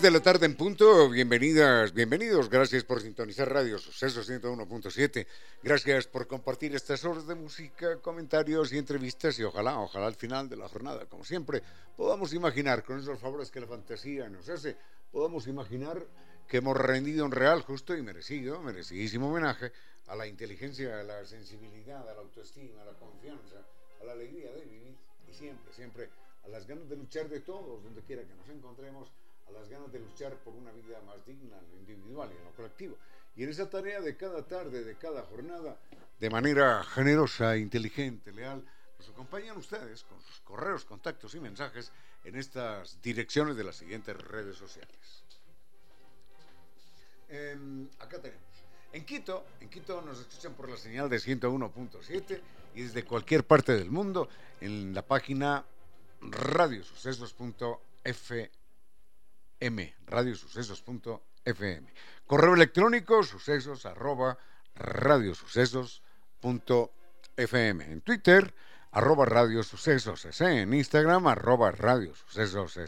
3 de la tarde en punto, bienvenidas, bienvenidos, gracias por sintonizar Radio Suceso 101.7, gracias por compartir estas horas de música, comentarios y entrevistas. Y ojalá, ojalá al final de la jornada, como siempre, podamos imaginar con esos favores que la fantasía nos hace, podamos imaginar que hemos rendido un real, justo y merecido, merecidísimo homenaje a la inteligencia, a la sensibilidad, a la autoestima, a la confianza, a la alegría de vivir y siempre, siempre a las ganas de luchar de todos, donde quiera que nos encontremos las ganas de luchar por una vida más digna en lo individual y en lo colectivo. Y en esa tarea de cada tarde, de cada jornada, de manera generosa, inteligente, leal, nos acompañan ustedes con sus correos, contactos y mensajes en estas direcciones de las siguientes redes sociales. Em, acá tenemos. En Quito, en Quito nos escuchan por la señal de 101.7 y desde cualquier parte del mundo en la página radiosucesos.fm M, radiosucesos.fm. Correo electrónico sucesos arroba radiosucesos.fm. En Twitter, arroba radiosucesos En Instagram, arroba radiosucesos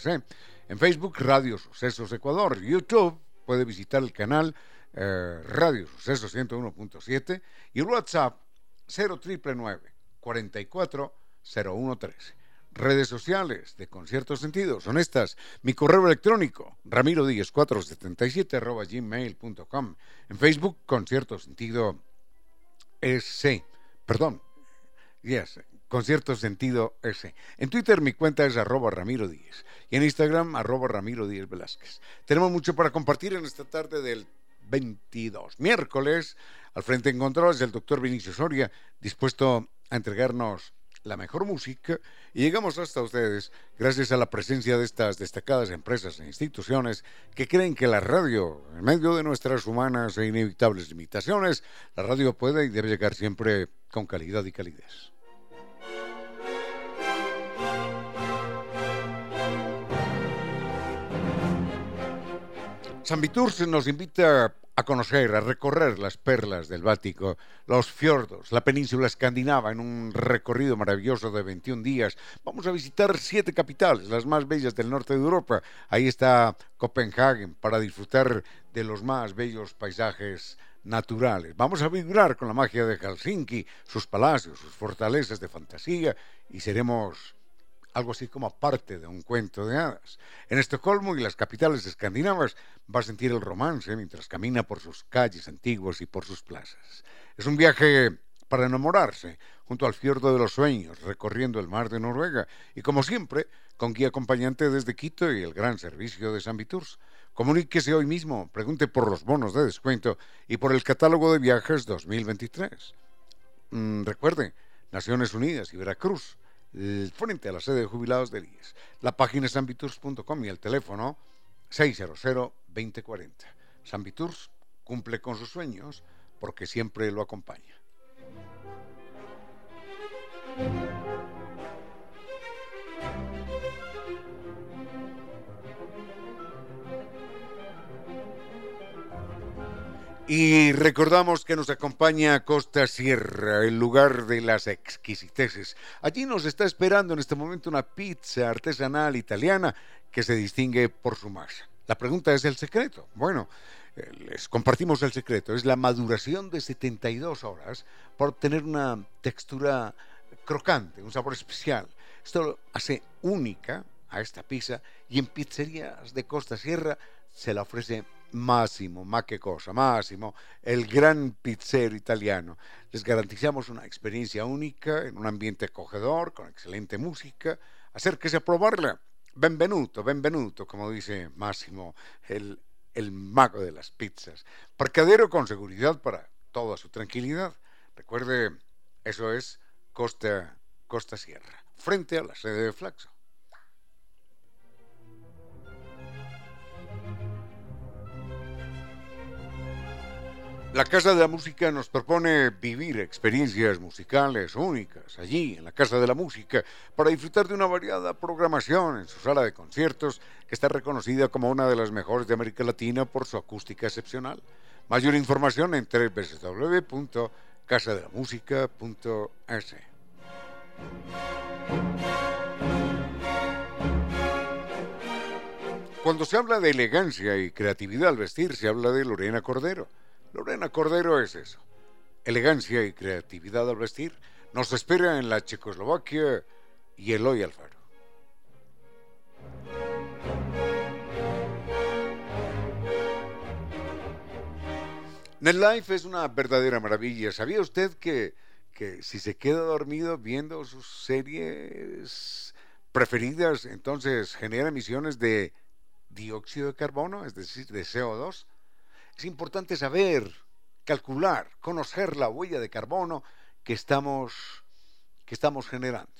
En Facebook, Radio Sucesos Ecuador. YouTube, puede visitar el canal eh, Radio Sucesos 101.7 y WhatsApp 0999 44 0113 redes sociales de Concierto Sentido son estas. Mi correo electrónico, ramiro 477 gmail.com. En Facebook, Concierto Sentido S. Perdón, yes, Concierto Sentido S. En Twitter mi cuenta es arroba Ramiro. Y en Instagram, arroba Ramiro. Tenemos mucho para compartir en esta tarde del 22, miércoles. Al frente en control es el doctor Vinicio Soria, dispuesto a entregarnos la mejor música y llegamos hasta ustedes gracias a la presencia de estas destacadas empresas e instituciones que creen que la radio, en medio de nuestras humanas e inevitables limitaciones, la radio puede y debe llegar siempre con calidad y calidez. San Vitur nos invita a conocer, a recorrer las perlas del Báltico, los fiordos, la península escandinava en un recorrido maravilloso de 21 días. Vamos a visitar siete capitales, las más bellas del norte de Europa. Ahí está Copenhague para disfrutar de los más bellos paisajes naturales. Vamos a vibrar con la magia de Helsinki, sus palacios, sus fortalezas de fantasía y seremos algo así como parte de un cuento de hadas. En Estocolmo y las capitales escandinavas va a sentir el romance mientras camina por sus calles antiguas y por sus plazas. Es un viaje para enamorarse, junto al fiordo de los sueños, recorriendo el mar de Noruega, y como siempre, con guía acompañante desde Quito y el gran servicio de San Viturs. Comuníquese hoy mismo, pregunte por los bonos de descuento y por el catálogo de viajes 2023. Mm, recuerde, Naciones Unidas y Veracruz, frente a la sede de jubilados del IES. La página es ambiturs.com y el teléfono 600-2040. San cumple con sus sueños porque siempre lo acompaña. Y recordamos que nos acompaña Costa Sierra, el lugar de las exquisiteces. Allí nos está esperando en este momento una pizza artesanal italiana que se distingue por su masa. La pregunta es el secreto. Bueno, eh, les compartimos el secreto. Es la maduración de 72 horas para obtener una textura crocante, un sabor especial. Esto hace única a esta pizza y en pizzerías de Costa Sierra se la ofrece Máximo, ma che cosa, Máximo, el gran pizzero italiano. Les garantizamos una experiencia única en un ambiente acogedor, con excelente música. Acérquese a probarla. Benvenuto, benvenuto, como dice Máximo, el, el mago de las pizzas. Parcadero con seguridad para toda su tranquilidad. Recuerde, eso es Costa, Costa Sierra, frente a la sede de Flaxo. La Casa de la Música nos propone vivir experiencias musicales únicas allí, en la Casa de la Música, para disfrutar de una variada programación en su sala de conciertos, que está reconocida como una de las mejores de América Latina por su acústica excepcional. Mayor información en www.casadelamusica.es. Cuando se habla de elegancia y creatividad al vestir, se habla de Lorena Cordero. Lorena Cordero es eso. Elegancia y creatividad al vestir. Nos espera en la Checoslovaquia y Eloy Alfaro. NetLife es una verdadera maravilla. ¿Sabía usted que, que si se queda dormido viendo sus series preferidas, entonces genera emisiones de dióxido de carbono, es decir, de CO2? Es importante saber, calcular, conocer la huella de carbono que estamos, que estamos generando.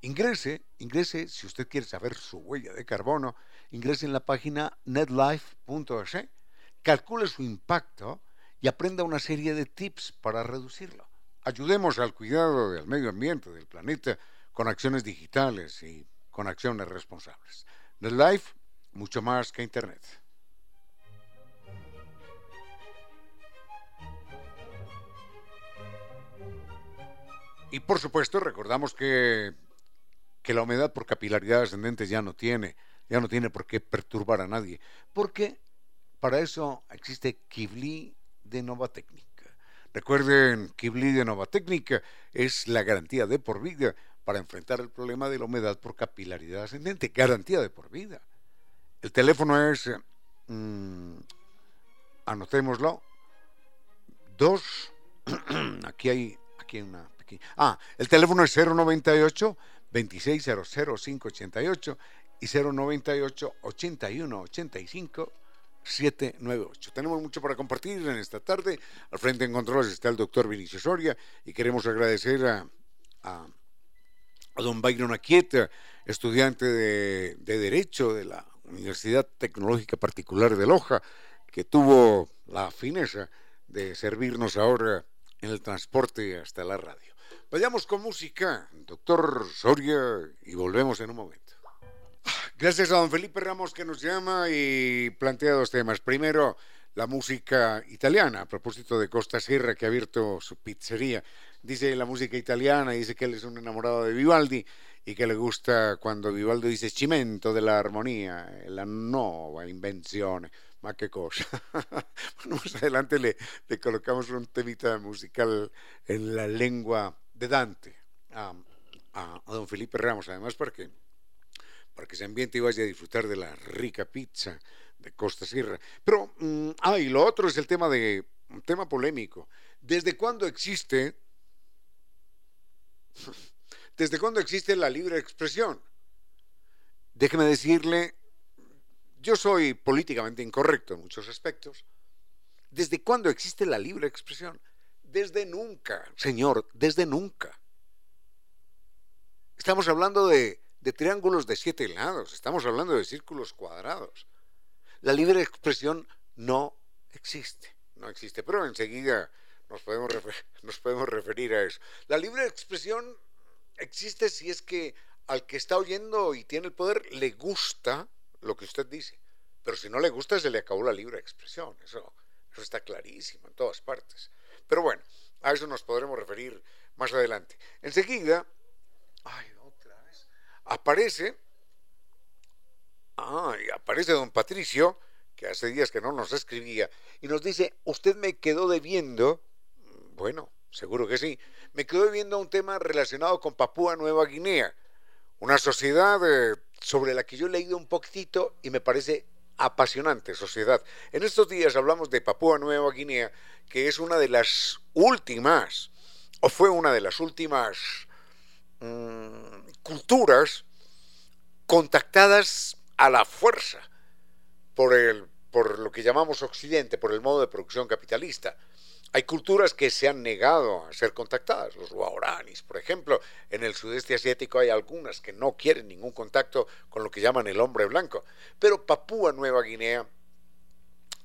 Ingrese, ingrese, si usted quiere saber su huella de carbono, ingrese en la página netlife.es, calcule su impacto y aprenda una serie de tips para reducirlo. Ayudemos al cuidado del medio ambiente, del planeta, con acciones digitales y con acciones responsables. NetLife, mucho más que Internet. Y por supuesto, recordamos que, que la humedad por capilaridad ascendente ya no tiene, ya no tiene por qué perturbar a nadie, porque para eso existe Kibli de Nova Técnica. Recuerden, Kibli de Nova Técnica es la garantía de por vida para enfrentar el problema de la humedad por capilaridad ascendente, garantía de por vida. El teléfono es, mmm, anotémoslo, dos, aquí hay, aquí hay una Ah, el teléfono es 098 2600588 y 098 81 85 798. Tenemos mucho para compartir en esta tarde. Al frente en controles está el doctor Vinicio Soria y queremos agradecer a, don Byron Aquieta, estudiante de, de, Derecho de la Universidad Tecnológica Particular de Loja, que tuvo la fineza de servirnos ahora en el transporte hasta la radio. Vayamos con música, doctor Soria, y volvemos en un momento. Gracias a don Felipe Ramos que nos llama y plantea dos temas. Primero, la música italiana, a propósito de Costa Sierra, que ha abierto su pizzería. Dice la música italiana, dice que él es un enamorado de Vivaldi y que le gusta cuando Vivaldi dice cimento de la armonía, la nueva invención. Ma qué cosa. bueno, más adelante le, le colocamos un temita musical en la lengua de Dante a, don Felipe Ramos, además para que, para que se ambiente y vaya a disfrutar de la rica pizza de Costa Sierra. Pero, mm, ah, y lo otro es el tema de, un tema polémico. ¿Desde cuándo existe, desde cuándo existe la libre expresión? Déjeme decirle, yo soy políticamente incorrecto en muchos aspectos. ¿Desde cuándo existe la libre expresión? Desde nunca, Señor, desde nunca. Estamos hablando de, triángulos de siete lados, estamos hablando de círculos cuadrados. La libre expresión no existe, no existe, pero enseguida nos podemos, referir a eso. La libre expresión existe si es que al que está oyendo y tiene el poder le gusta lo que usted dice, pero si no le gusta se le acabó la libre expresión, eso está clarísimo en todas partes. Pero bueno, a eso nos podremos referir más adelante. Enseguida, aparece, ay, aparece don Patricio, que hace días que no nos escribía, y nos dice, usted me quedó debiendo, bueno, seguro que sí, me quedó debiendo un tema relacionado con Papúa Nueva Guinea, una sociedad eh, sobre la que yo he leído un poquitito y me parece apasionante sociedad. En estos días hablamos de Papúa Nueva Guinea, que es una de las últimas, o fue una de las últimas mm, culturas contactadas a la fuerza por, el, por lo que llamamos Occidente, por el modo de producción capitalista. Hay culturas que se han negado a ser contactadas, los guaraníes, por ejemplo, en el sudeste asiático hay algunas que no quieren ningún contacto con lo que llaman el hombre blanco, pero Papúa Nueva Guinea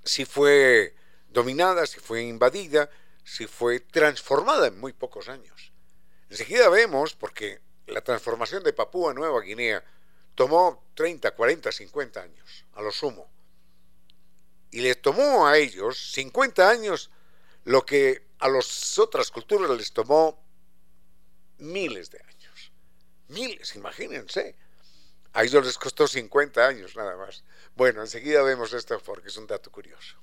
sí fue dominada, sí fue invadida, sí fue transformada en muy pocos años. Enseguida vemos, porque la transformación de Papúa Nueva Guinea tomó 30, 40, 50 años, a lo sumo. Y le tomó a ellos 50 años lo que a las otras culturas les tomó miles de años. Miles, imagínense. A ellos les costó 50 años nada más. Bueno, enseguida vemos esto porque es un dato curioso.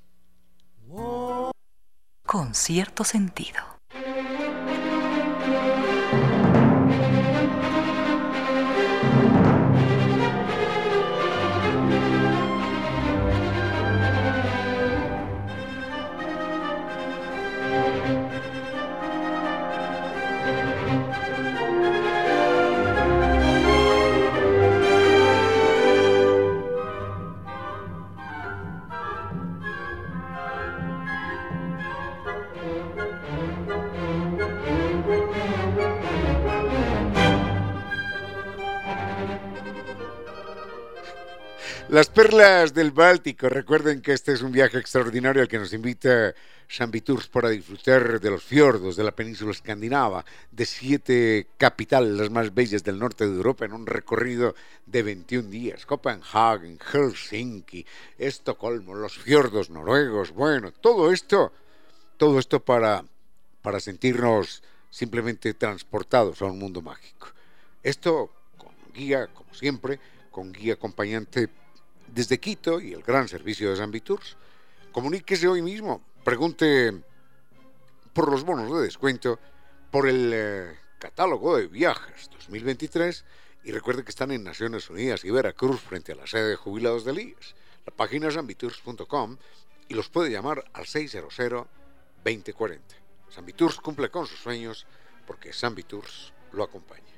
Con cierto sentido. Las perlas del Báltico. Recuerden que este es un viaje extraordinario al que nos invita San Viturs para disfrutar de los fiordos de la península escandinava, de siete capitales, las más bellas del norte de Europa, en un recorrido de 21 días. Copenhagen, Helsinki, Estocolmo, los fiordos noruegos. Bueno, todo esto, todo esto para, para sentirnos simplemente transportados a un mundo mágico. Esto con guía, como siempre, con guía acompañante desde Quito y el gran servicio de San Viturs. Comuníquese hoy mismo, pregunte por los bonos de descuento, por el eh, catálogo de viajes 2023 y recuerde que están en Naciones Unidas y Veracruz frente a la sede de jubilados del IES. La página es sanviturs.com y los puede llamar al 600-2040. San Viturs cumple con sus sueños porque San Viturs lo acompaña.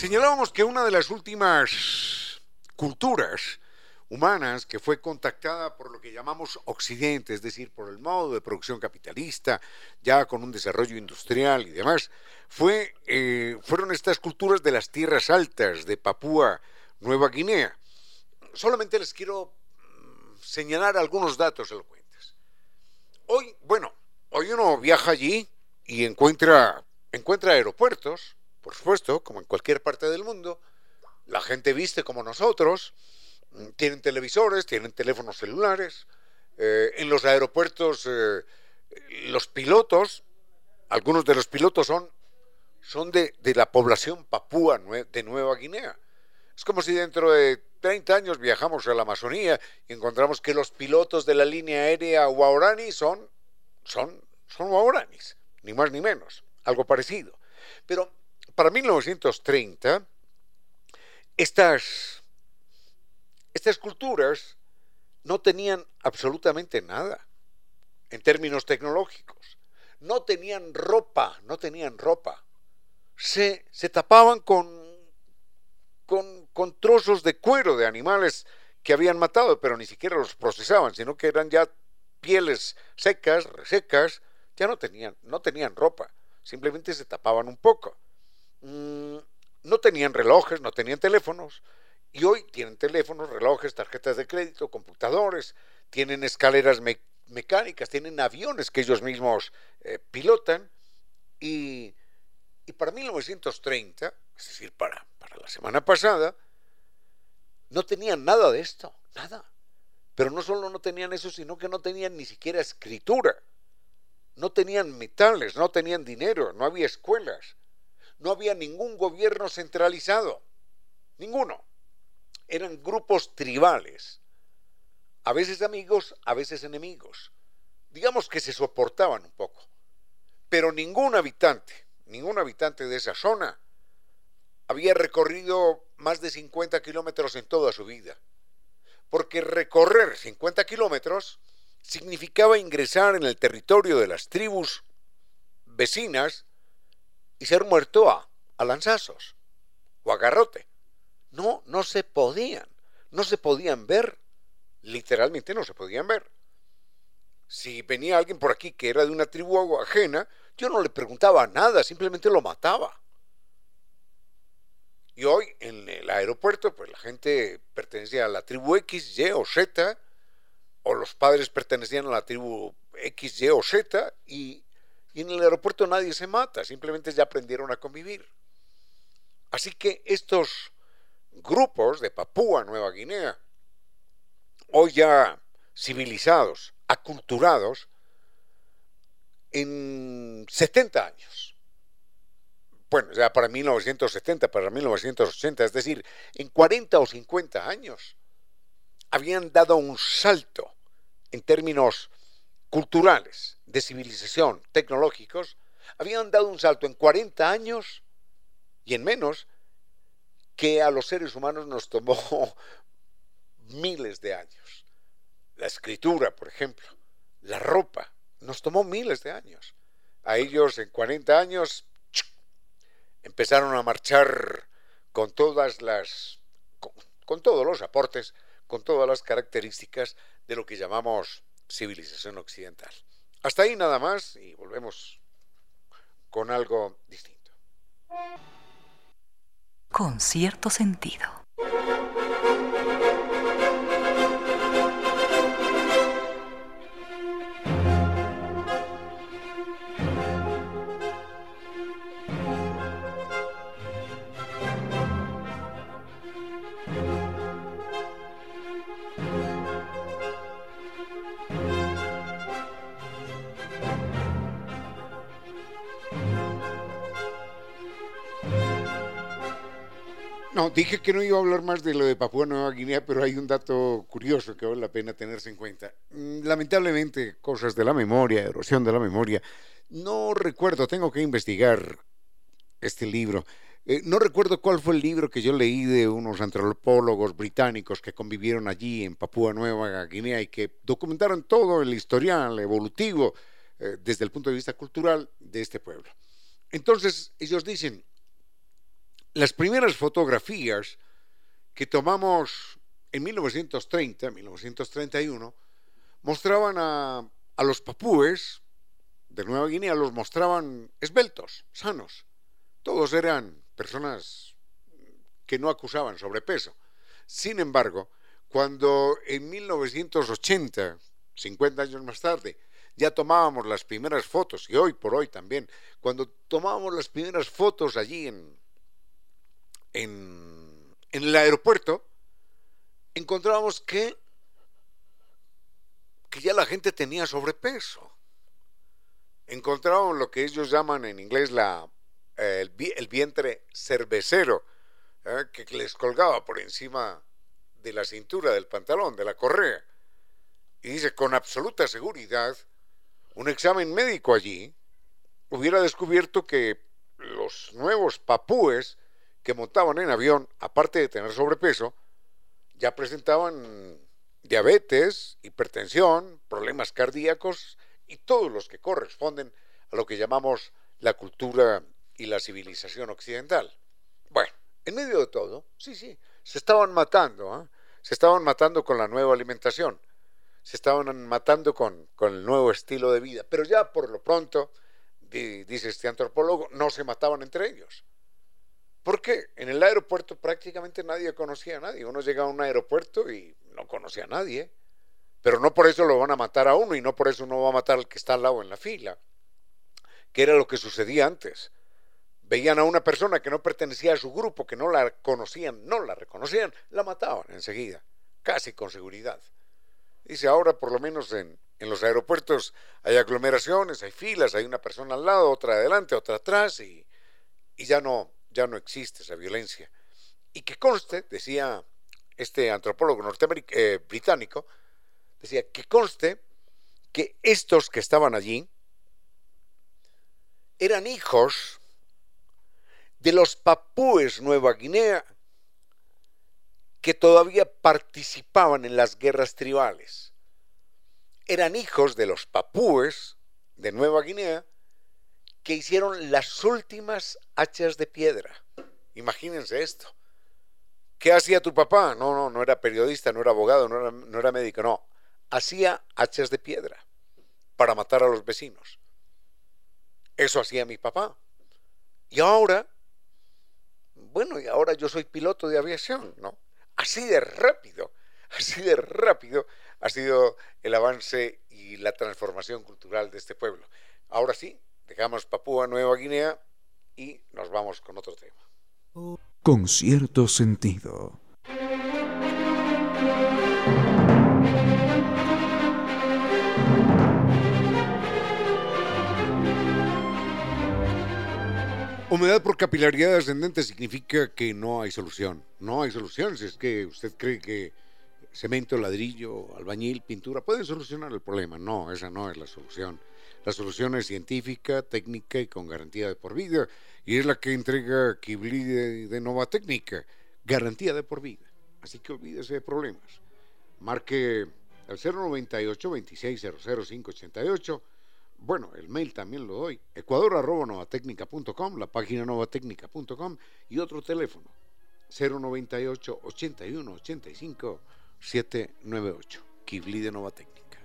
Señalábamos que una de las últimas culturas humanas que fue contactada por lo que llamamos Occidente, es decir, por el modo de producción capitalista, ya con un desarrollo industrial y demás, fue, eh, fueron estas culturas de las tierras altas de Papúa Nueva Guinea. Solamente les quiero mm, señalar algunos datos elocuentes. Hoy, bueno, hoy uno viaja allí y encuentra, encuentra aeropuertos, por supuesto, como en cualquier parte del mundo, la gente viste como nosotros, mm, tienen televisores, tienen teléfonos celulares, eh, en los aeropuertos eh, los pilotos, algunos de los pilotos son, son de, de, la población papúa de Nueva Guinea. Es como si dentro de 30 años viajamos a la Amazonía y encontramos que los pilotos de la línea aérea Waorani son, son, son Waoranis, ni más ni menos, algo parecido. Pero para 1930, estas, estas culturas no tenían absolutamente nada en términos tecnológicos. No tenían ropa, no tenían ropa. Se, se tapaban con, con, con trozos de cuero de animales que habían matado, pero ni siquiera los procesaban, sino que eran ya pieles secas, resecas, ya no tenían, no tenían ropa, simplemente se tapaban un poco. Mm, no tenían relojes, no tenían teléfonos, y hoy tienen teléfonos, relojes, tarjetas de crédito, computadores, tienen escaleras mecánicas, tienen aviones que ellos mismos eh, pilotan, y, para 1930, es decir, para, para la semana pasada, no tenían nada de esto, nada. Pero no solo no tenían eso, sino que no tenían ni siquiera escritura. No tenían metales, no tenían dinero, no había escuelas no había ningún gobierno centralizado, ninguno. Eran grupos tribales, a veces amigos, a veces enemigos. Digamos que se soportaban un poco. pero ningún habitante, ningún habitante de esa zona había recorrido más de 50 kilómetros en toda su vida. Porque recorrer 50 kilómetros significaba ingresar en el territorio de las tribus vecinas y ser muerto a, a lanzazos o a garrote. No, no se podían, no se podían ver, literalmente no se podían ver. Si venía alguien por aquí que era de una tribu ajena, yo no le preguntaba nada, simplemente lo mataba. Y hoy en el aeropuerto, pues la gente pertenecía a la tribu X, Y o Z, o los padres pertenecían a la tribu X, Y o Z, y, y en el aeropuerto nadie se mata, simplemente ya aprendieron a convivir. Así que estos grupos de Papúa Nueva Guinea, hoy ya civilizados, aculturados, en 70 años. Bueno, ya para 1970, para 1980, es decir, en 40 o 50 años, habían dado un salto en términos culturales, de civilización, tecnológicos, habían dado un salto en 40 años y en menos que a los seres humanos nos tomó miles de años. La escritura, por ejemplo, la ropa, nos tomó miles de años. A ellos en 40 años empezaron a marchar con todas las con, todos los aportes, con todas las características de lo que llamamos civilización occidental. Hasta ahí nada más y volvemos con algo distinto. Con cierto sentido. Dije que no iba a hablar más de lo de Papúa Nueva Guinea, pero hay un dato curioso que vale la pena tenerse en cuenta. Mm, lamentablemente, cosas de la memoria, erosión de la memoria. No recuerdo, tengo que investigar este libro. Eh, no recuerdo cuál fue el libro que yo leí de unos antropólogos británicos que convivieron allí en Papúa Nueva Guinea y que documentaron todo el historial evolutivo eh, desde el punto de vista cultural de este pueblo. Entonces, ellos dicen, las primeras fotografías que tomamos en 1930, 1931, mostraban a, los papúes de Nueva Guinea, los mostraban esbeltos, sanos. Todos eran personas que no acusaban sobrepeso. Sin embargo, cuando en 1980, 50 años más tarde, ya tomábamos las primeras fotos, y hoy por hoy también, cuando tomábamos las primeras fotos allí en, en, el aeropuerto, encontrábamos que, que ya la gente tenía sobrepeso. Encontraban lo que ellos llaman en inglés la, el, vientre cervecero, ¿eh? que les colgaba por encima de la cintura del pantalón, de la correa. Y dice, con absoluta seguridad, un examen médico allí hubiera descubierto que los nuevos papúes que montaban en avión, aparte de tener sobrepeso, ya presentaban diabetes, hipertensión, problemas cardíacos y todos los que corresponden a lo que llamamos la cultura y la civilización occidental. Bueno, en medio de todo, sí, sí, se estaban matando, ¿eh? se estaban matando con la nueva alimentación, se estaban matando con el nuevo estilo de vida, pero ya por lo pronto, dice este antropólogo, no se mataban entre ellos. Porque en el aeropuerto prácticamente nadie conocía a nadie. Uno llega a un aeropuerto y no conocía a nadie. Pero no por eso lo van a matar a uno y no por eso uno va a matar al que está al lado en la fila. Que era lo que sucedía antes. Veían a una persona que no pertenecía a su grupo, que no la conocían, no la reconocían, la mataban enseguida, casi con seguridad. Dice, ahora por lo menos en, los aeropuertos hay aglomeraciones, hay filas, hay una persona al lado, otra adelante, otra atrás y ya no, ya no existe esa violencia. Y que conste, decía este antropólogo eh, británico, decía que conste que estos que estaban allí eran hijos de los papúes Nueva Guinea que todavía participaban en las guerras tribales. Eran hijos de los papúes de Nueva Guinea que hicieron las últimas hachas de piedra. Imagínense esto. ¿Qué hacía tu papá? No, no, no era periodista, no era abogado, no era, no era médico, no. Hacía hachas de piedra para matar a los vecinos. Eso hacía mi papá. Y ahora, bueno, y ahora yo soy piloto de aviación, ¿no? Así de rápido, así de rápido ha sido el avance y la transformación cultural de este pueblo. Ahora sí, dejamos Papúa Nueva Guinea y nos vamos con otro tema. Con cierto sentido. Humedad por capilaridad ascendente significa que no hay solución. No hay solución. Si es que usted cree que cemento, ladrillo, albañil, pintura pueden solucionar el problema. No, esa no es la solución. La solución es científica, técnica y con garantía de por vida. Y es la que entrega Kibli de, de Nova Técnica. Garantía de por vida. Así que olvídese de problemas. Marque al 098 2600 588 bueno, el mail también lo doy, ecuador.novatecnica.com, la página novatecnica.com y otro teléfono, 098 81 85 798, Kibli de Novatecnica.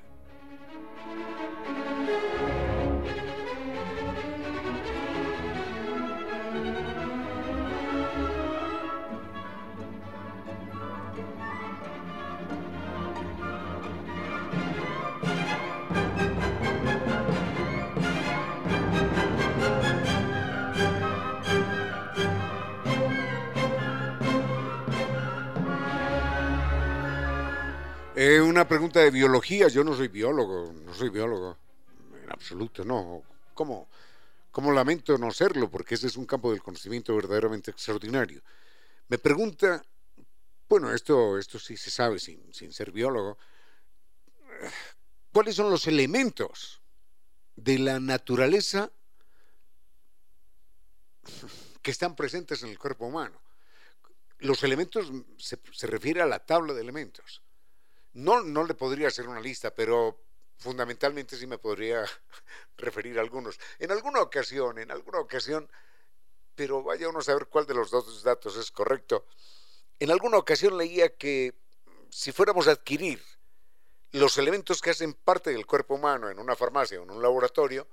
Eh, una pregunta de biología. Yo no soy biólogo, no soy biólogo. En absoluto, no. ¿Cómo, cómo lamento no serlo? Porque ese es un campo del conocimiento verdaderamente extraordinario. Me pregunta, bueno, esto, esto sí se sabe sin, sin ser biólogo, ¿cuáles son los elementos de la naturaleza que están presentes en el cuerpo humano? Los elementos se, se refiere a la tabla de elementos. No, no le podría hacer una lista, pero fundamentalmente sí me podría referir a algunos. En alguna ocasión, en alguna ocasión, pero vaya uno a saber cuál de los dos datos es correcto. En alguna ocasión leía que si fuéramos a adquirir los elementos que hacen parte del cuerpo humano en una farmacia o en un laboratorio,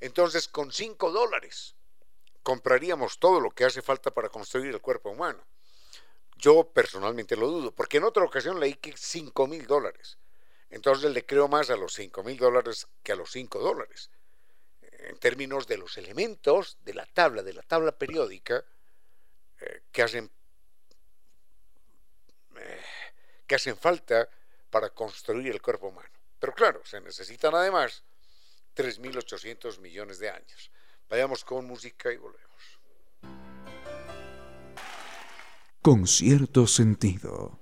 entonces con 5 dólares compraríamos todo lo que hace falta para construir el cuerpo humano. Yo personalmente lo dudo, porque en otra ocasión leí que 5 mil dólares. Entonces le creo más a los 5 mil dólares que a los 5 dólares. En términos de los elementos de la tabla, de la tabla periódica, eh, que, hacen, eh, que hacen falta para construir el cuerpo humano. Pero claro, se necesitan además 3.800 millones de años. Vayamos con música y volvemos. Con cierto sentido.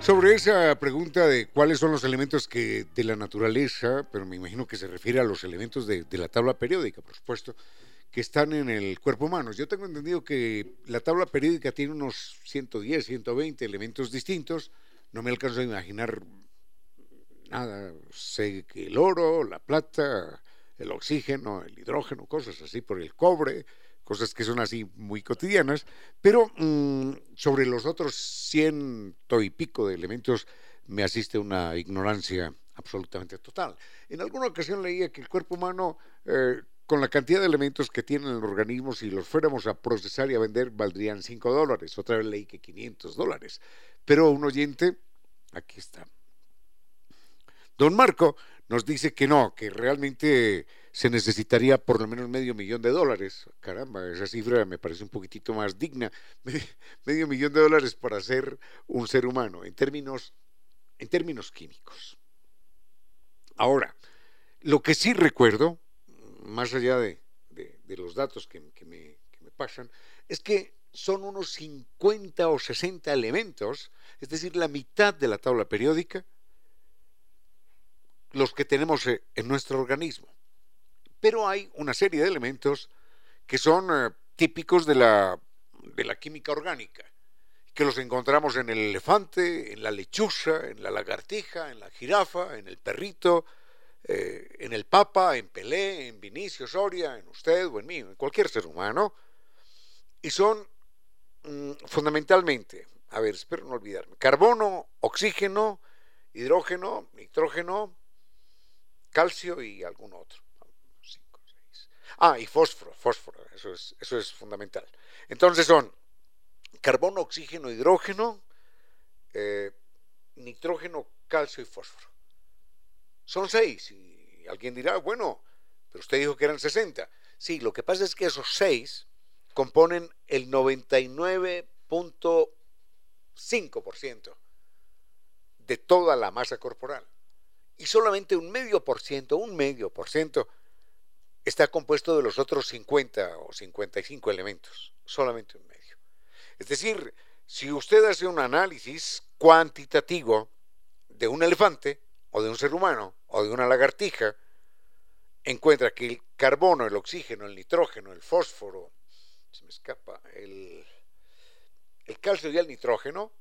Sobre esa pregunta de cuáles son los elementos que de la naturaleza, pero me imagino que se refiere a los elementos de, de, la tabla periódica, por supuesto, que están en el cuerpo humano. Yo tengo entendido que la tabla periódica tiene unos 110, 120 elementos distintos. No me alcanzo a imaginar nada, sé que el oro, la plata, el oxígeno, el hidrógeno, cosas así por el cobre, cosas que son así muy cotidianas, pero mmm, sobre los otros ciento y pico de elementos me asiste una ignorancia absolutamente total. En alguna ocasión leía que el cuerpo humano, eh, con la cantidad de elementos que tiene el organismo, si los fuéramos a procesar y a vender, valdrían 5 dólares. Otra vez leí que 500 dólares. Pero un oyente, aquí está, Don Marco nos dice que no, que realmente se necesitaría por lo menos medio millón de dólares. Caramba, esa cifra me parece un poquitito más digna. Medio millón de dólares para ser un ser humano en términos, en términos químicos. Ahora, lo que sí recuerdo, más allá de, de, los datos que me pasan, es que son unos 50 o 60 elementos, es decir, la mitad de la tabla periódica, los que tenemos eh, en nuestro organismo. Pero hay una serie de elementos que son eh, típicos de la, de la química orgánica, que los encontramos en el elefante, en la lechuza, en la lagartija, en la jirafa, en el perrito, eh, en el Papa, en Pelé, en Vinicio Soria, en usted o en mí, en cualquier ser humano, y son mm, fundamentalmente, a ver, espero no olvidarme, carbono, oxígeno, hidrógeno, nitrógeno, calcio y algún otro. Ah, y fósforo, fósforo, eso es, eso es fundamental. Entonces son carbono, oxígeno, hidrógeno, eh, nitrógeno, calcio y fósforo. Son seis. Y alguien dirá, bueno, pero usted dijo que eran 60. Sí, lo que pasa es que esos seis componen el 99.5% de toda la masa corporal. Y solamente un medio por ciento, un medio por ciento, está compuesto de los otros 50 o 55 elementos. Solamente un medio. Es decir, si usted hace un análisis cuantitativo de un elefante, o de un ser humano o de una lagartija, encuentra que el carbono, el oxígeno, el nitrógeno, el fósforo, se me escapa, el, el calcio y el nitrógeno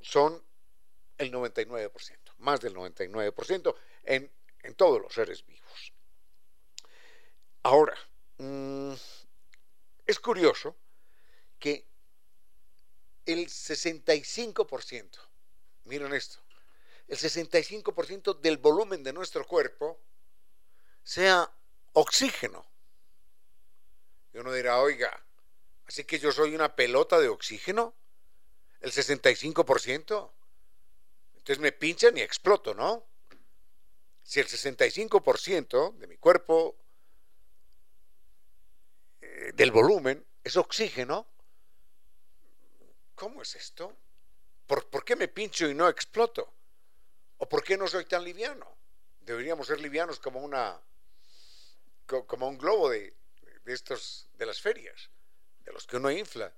son el 99%, más del 99% en, en todos los seres vivos. Ahora, mmm, es curioso que el 65%, miren esto, el 65% del volumen de nuestro cuerpo sea oxígeno. Y uno dirá, oiga, así que yo soy una pelota de oxígeno, el 65%. Entonces me pinchan y exploto, ¿no? Si el 65% de mi cuerpo, eh, del volumen, es oxígeno, ¿cómo es esto? ¿Por, ¿Por qué me pincho y no exploto? ¿O por qué no soy tan liviano? Deberíamos ser livianos como una como un globo de, de estos de las ferias, de los que uno infla.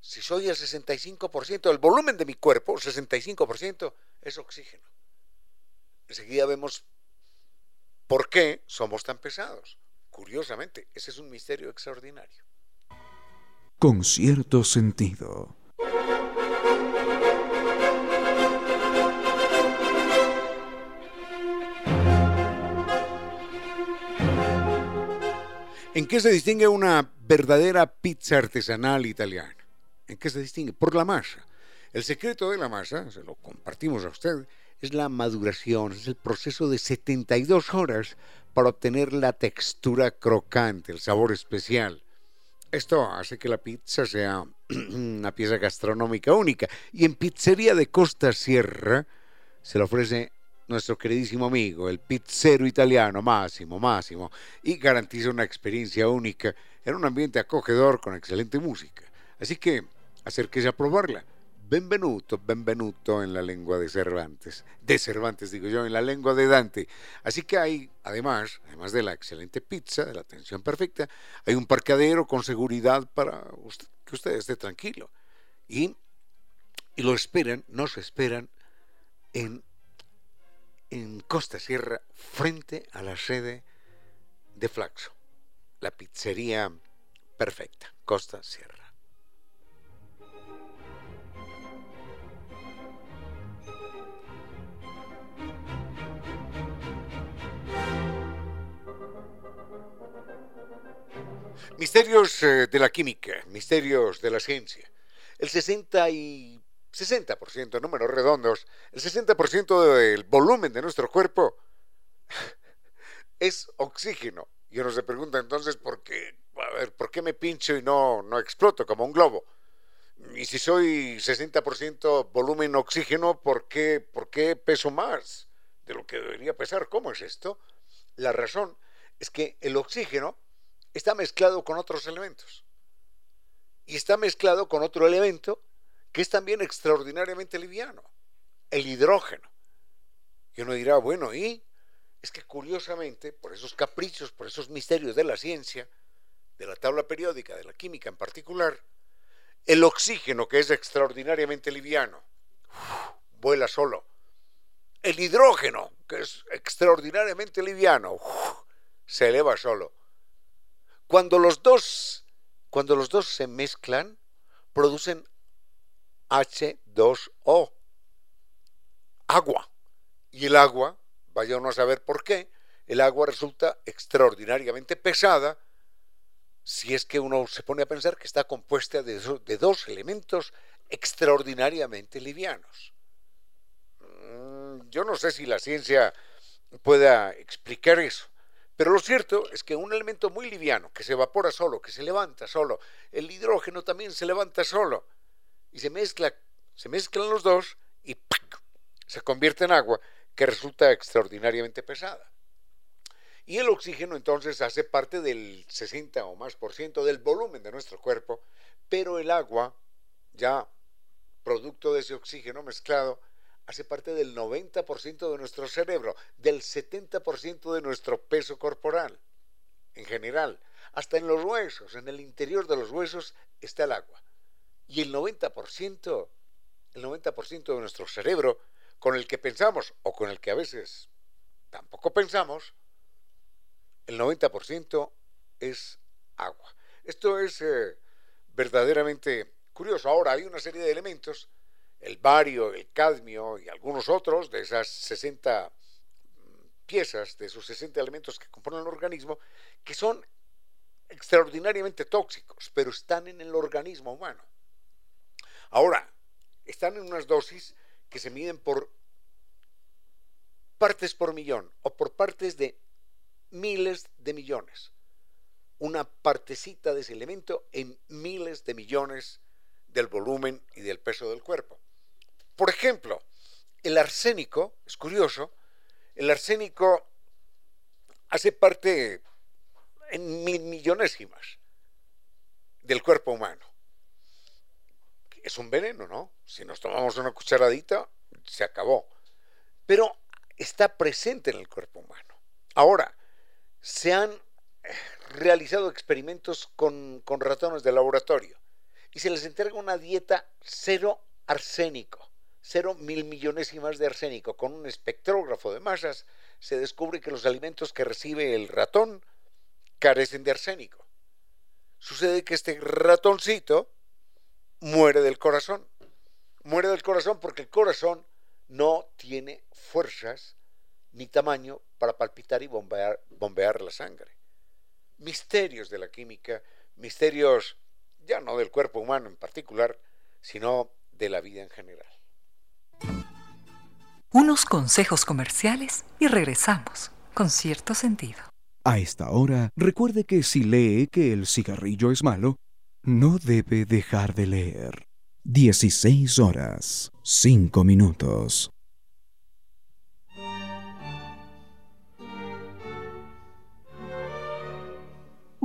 Si soy el 65%, el volumen de mi cuerpo, el 65% es oxígeno. Enseguida vemos por qué somos tan pesados. Curiosamente, ese es un misterio extraordinario. Con cierto sentido. ¿En qué se distingue una verdadera pizza artesanal italiana? ¿En qué se distingue? Por la masa. El secreto de la masa, se lo compartimos a usted, es la maduración, es el proceso de 72 horas para obtener la textura crocante, el sabor especial. Esto hace que la pizza sea una pieza gastronómica única. Y en Pizzería de Costa Sierra se le ofrece nuestro queridísimo amigo, el pizzero italiano Máximo, Máximo, y garantiza una experiencia única en un ambiente acogedor con excelente música. Así que acérquese a probarla. Benvenuto, benvenuto en la lengua de Cervantes, de Cervantes digo yo, en la lengua de Dante. Así que hay, además, además de la excelente pizza, de la atención perfecta, hay un parqueadero con seguridad para que usted esté tranquilo. Y, y lo esperan, nos esperan en en Costa Sierra, frente a la sede de Flaxo, la pizzería perfecta, Costa Sierra. Misterios eh, de la química, misterios de la ciencia. El 60 y 60%, números redondos, el 60% del volumen de nuestro cuerpo es oxígeno. Y uno se pregunta entonces, ¿por qué, a ver, ¿por qué me pincho y no, no exploto como un globo? Y si soy 60% volumen oxígeno, ¿por qué, ¿por qué peso más de lo que debería pesar? ¿Cómo es esto? La razón es que el oxígeno está mezclado con otros elementos. Y está mezclado con otro elemento que es también extraordinariamente liviano, el hidrógeno. Y uno dirá, bueno, ¿y? Es que curiosamente, por esos caprichos, por esos misterios de la ciencia, de la tabla periódica, de la química en particular, El oxígeno, que es extraordinariamente liviano, vuela solo. El hidrógeno, que es extraordinariamente liviano, se eleva solo. Cuando los dos, cuando los dos se mezclan, producen H2O, agua. Y el agua, vaya uno a saber por qué, el agua resulta extraordinariamente pesada si es que uno se pone a pensar que está compuesta de, de dos elementos extraordinariamente livianos. Mm, yo no sé si la ciencia pueda explicar eso, pero lo cierto es que un elemento muy liviano, que se evapora solo, que se levanta solo, el hidrógeno también se levanta solo, y se mezcla, se mezclan los dos y se convierte en agua que resulta extraordinariamente pesada. Y el oxígeno entonces hace parte del 60 o más por ciento del volumen de nuestro cuerpo, pero el agua, ya producto de ese oxígeno mezclado, hace parte del 90% de nuestro cerebro, del 70% de nuestro peso corporal, en general. Hasta en los huesos, en el interior de los huesos está el agua. Y el 90%, el 90% de nuestro cerebro, con el que pensamos o con el que a veces tampoco pensamos, el 90% es agua. Esto es eh, verdaderamente curioso. Ahora hay una serie de elementos, el bario, el cadmio y algunos otros de esas 60 piezas, de esos 60 elementos que componen el organismo, que son extraordinariamente tóxicos, pero están en el organismo humano. Ahora, están en unas dosis que se miden por partes por millón o por partes de miles de millones. Una partecita de ese elemento en miles de millones del volumen y del peso del cuerpo. Por ejemplo, el arsénico, es curioso, el arsénico hace parte en mil millonésimas del cuerpo humano. Es un veneno, ¿no? Si nos tomamos una cucharadita, se acabó. Pero está presente en el cuerpo humano. Ahora, se han eh, realizado experimentos con, ratones de laboratorio y se les entrega una dieta cero arsénico, cero mil millonésimas de arsénico. Con un espectrógrafo de masas se descubre que los alimentos que recibe el ratón carecen de arsénico. Sucede que este ratoncito muere del corazón. Muere del corazón porque el corazón no tiene fuerzas ni tamaño para palpitar y bombear la sangre. Misterios de la química, misterios ya no del cuerpo humano en particular, sino de la vida en general. Unos consejos comerciales y regresamos con cierto sentido. A esta hora, recuerde que si lee que el cigarrillo es malo, no debe dejar de leer. 16 horas, 5 minutos.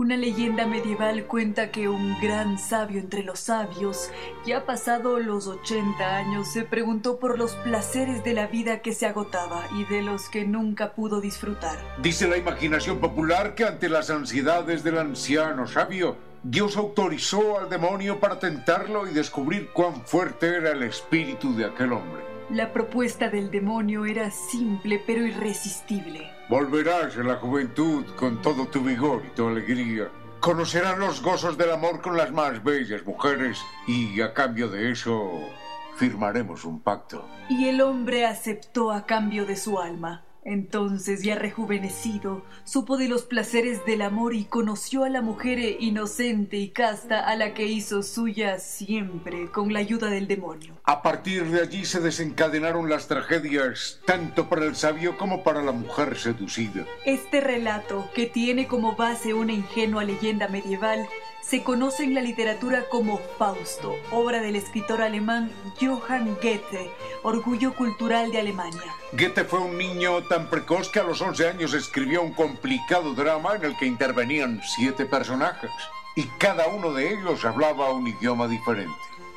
Una leyenda medieval cuenta que un gran sabio entre los sabios, ya pasado los 80 años, se preguntó por los placeres de la vida que se agotaba y de los que nunca pudo disfrutar. Dice la imaginación popular que ante las ansiedades del anciano sabio, Dios autorizó al demonio para tentarlo y descubrir cuán fuerte era el espíritu de aquel hombre. La propuesta del demonio era simple pero irresistible. Volverás a la juventud con todo tu vigor y tu alegría. Conocerás los gozos del amor con las más bellas mujeres y a cambio de eso firmaremos un pacto. Y el hombre aceptó a cambio de su alma. Entonces, ya rejuvenecido, supo de los placeres del amor y conoció a la mujer inocente y casta a la que hizo suya siempre con la ayuda del demonio. A partir de allí se desencadenaron las tragedias, tanto para el sabio como para la mujer seducida. Este relato, que tiene como base una ingenua leyenda medieval, se conoce en la literatura como Fausto, obra del escritor alemán Johann Goethe, orgullo cultural de Alemania. Goethe fue un niño tan precoz que a los 11 años escribió un complicado drama en el que intervenían siete personajes y cada uno de ellos hablaba un idioma diferente.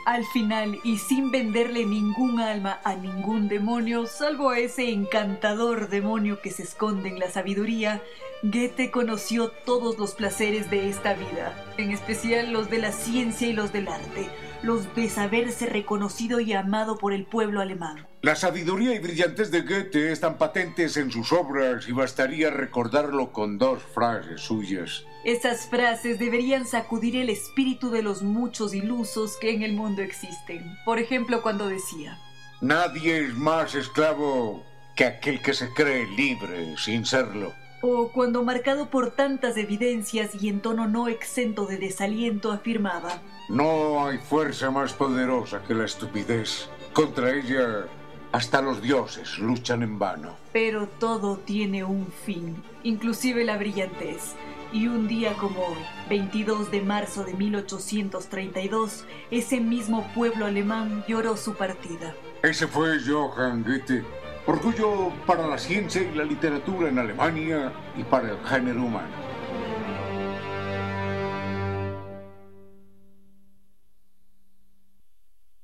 Al final, y sin venderle ningún alma a ningún demonio, salvo a ese encantador demonio que se esconde en la sabiduría, Goethe conoció todos los placeres de esta vida, en especial los de la ciencia y los del arte. los de saberse reconocido y amado por el pueblo alemán. La sabiduría y brillantez de Goethe están patentes en sus obras y bastaría recordarlo con dos frases suyas. Esas frases deberían sacudir el espíritu de los muchos ilusos que en el mundo existen. Por ejemplo, cuando decía, Nadie es más esclavo que aquel que se cree libre sin serlo. O cuando marcado por tantas evidencias y en tono no exento de desaliento afirmaba, No hay fuerza más poderosa que la estupidez. Contra ella hasta los dioses luchan en vano. Pero todo tiene un fin, inclusive la brillantez. Y un día como hoy, 22 de marzo de 1832, ese mismo pueblo alemán lloró su partida. Ese fue Johann Goethe, orgullo para la ciencia y la literatura en Alemania y para el género humano.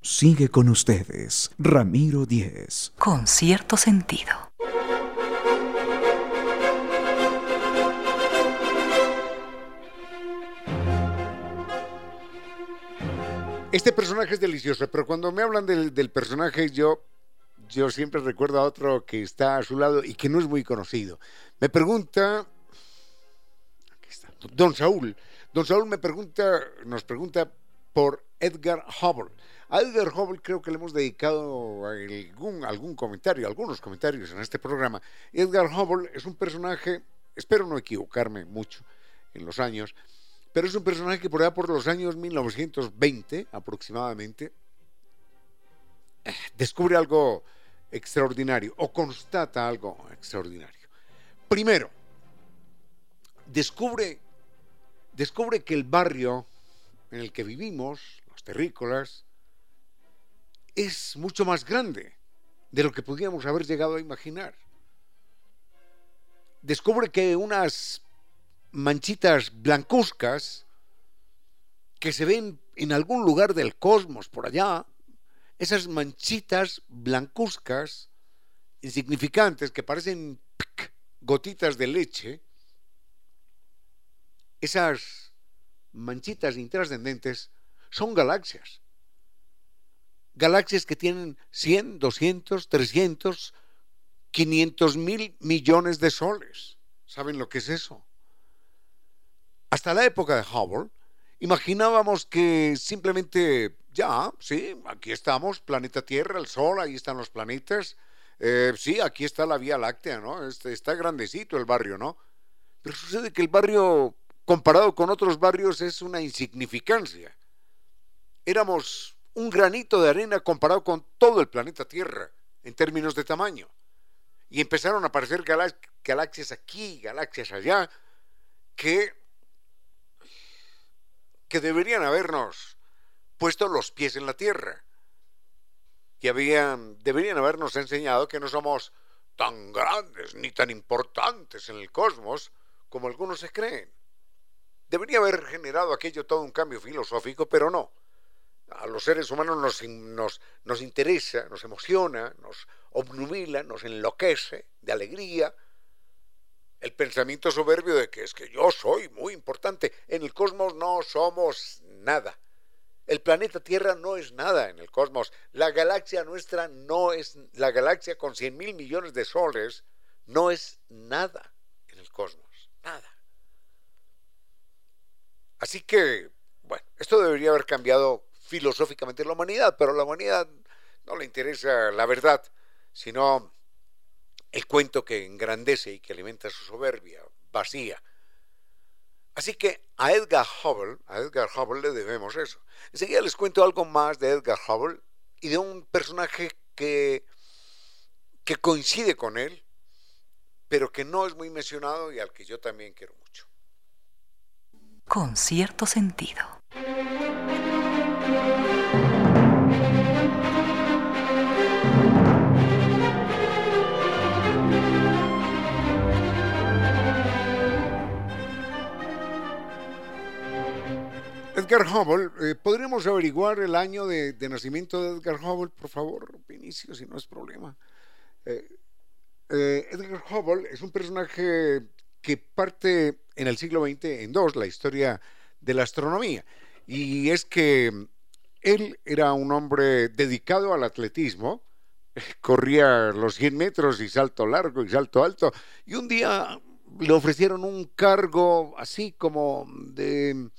Sigue con ustedes, Ramiro Díez. Con cierto sentido. Este personaje es delicioso, pero cuando me hablan del, del personaje, yo, yo siempre recuerdo a otro que está a su lado y que no es muy conocido. Me pregunta, aquí está, Don Saúl. Don Saúl me pregunta, nos pregunta por Edgar Hubble. A Edgar Hubble creo que le hemos dedicado algún, algún comentario, algunos comentarios en este programa. Edgar Hubble es un personaje, espero no equivocarme mucho en los años, pero es un personaje que por allá por los años 1920 aproximadamente eh, descubre algo extraordinario o constata algo extraordinario. Primero, descubre, descubre que el barrio en el que vivimos, los terrícolas, es mucho más grande de lo que podíamos haber llegado a imaginar. Descubre que unas manchitas blancuzcas que se ven en algún lugar del cosmos por allá, esas manchitas blancuzcas, insignificantes, que parecen gotitas de leche, esas manchitas intrascendentes son galaxias. Galaxias que tienen 100, 200, 300, 500 mil millones de soles. ¿Saben lo que es eso? Hasta la época de Hubble, imaginábamos que simplemente, ya, sí, aquí estamos, planeta Tierra, el Sol, ahí están los planetas, eh, sí, aquí está la Vía Láctea, ¿no? Este, está grandecito el barrio, ¿no? Pero sucede que el barrio, comparado con otros barrios, es una insignificancia. Éramos un granito de arena comparado con todo el planeta Tierra, en términos de tamaño. Y empezaron a aparecer galaxias aquí, galaxias allá, que que deberían habernos puesto los pies en la tierra. Y habían, deberían habernos enseñado que no somos tan grandes ni tan importantes en el cosmos como algunos se creen. Debería haber generado aquello todo un cambio filosófico, pero no. A los seres humanos nos, nos, nos interesa, nos emociona, nos obnubila, nos enloquece de alegría, el pensamiento soberbio de que es que yo soy muy importante. En el cosmos no somos nada. El planeta Tierra no es nada en el cosmos. La galaxia nuestra no es, la galaxia con 100 mil millones de soles no es nada en el cosmos. Nada. Así que, bueno, esto debería haber cambiado filosóficamente la humanidad, pero a la humanidad no le interesa la verdad, sino el cuento que engrandece y que alimenta su soberbia vacía. Así que a Edgar Hubble, a Edgar Hubble le debemos eso. Enseguida les cuento algo más de Edgar Hubble y de un personaje que, que coincide con él, pero que no es muy mencionado y al que yo también quiero mucho. Con cierto sentido. Edgar Hubble, eh, ¿podríamos averiguar el año de, nacimiento de Edgar Hubble, por favor, Vinicio, si no es problema? Eh, eh, Edgar Hubble es un personaje que parte en el siglo XX en dos, la historia de la astronomía. Y es que él era un hombre dedicado al atletismo, corría los 100 metros y salto largo y salto alto, y un día le ofrecieron un cargo así como de,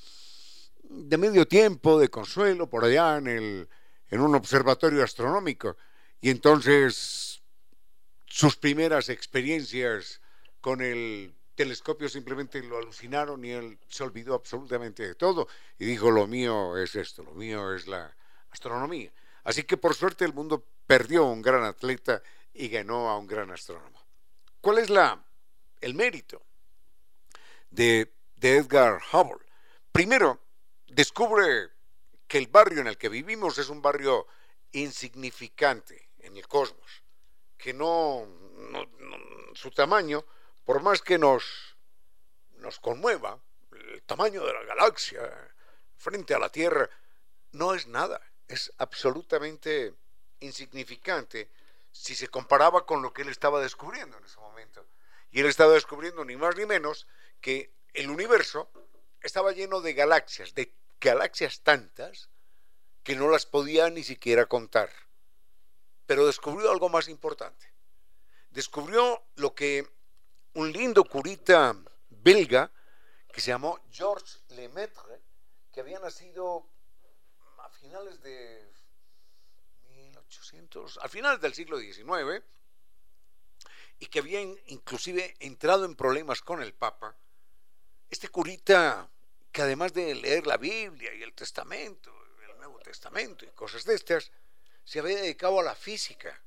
de medio tiempo, de consuelo, por allá en, el, en un observatorio astronómico. Y entonces sus primeras experiencias con el telescopio simplemente lo alucinaron y él se olvidó absolutamente de todo y dijo, lo mío es esto, lo mío es la astronomía. Así que por suerte el mundo perdió a un gran atleta y ganó a un gran astrónomo. ¿Cuál es la, el mérito de, de Edgar Hubble? Primero, descubre que el barrio en el que vivimos es un barrio insignificante en el cosmos, que no, no su tamaño por más que nos, nos conmueva, el tamaño de la galaxia frente a la Tierra no es nada, es absolutamente insignificante si se comparaba con lo que él estaba descubriendo en ese momento. Y él estaba descubriendo ni más ni menos que el universo estaba lleno de galaxias, de galaxias tantas que no las podía ni siquiera contar. Pero descubrió algo más importante. Descubrió lo que un lindo curita belga que se llamó Georges Lemaitre, que había nacido a finales de 1800, a finales del siglo XIX, y que había inclusive entrado en problemas con el Papa. Este curita, que además de leer la Biblia y el Testamento, el Nuevo Testamento y cosas de estas, se había dedicado a la física,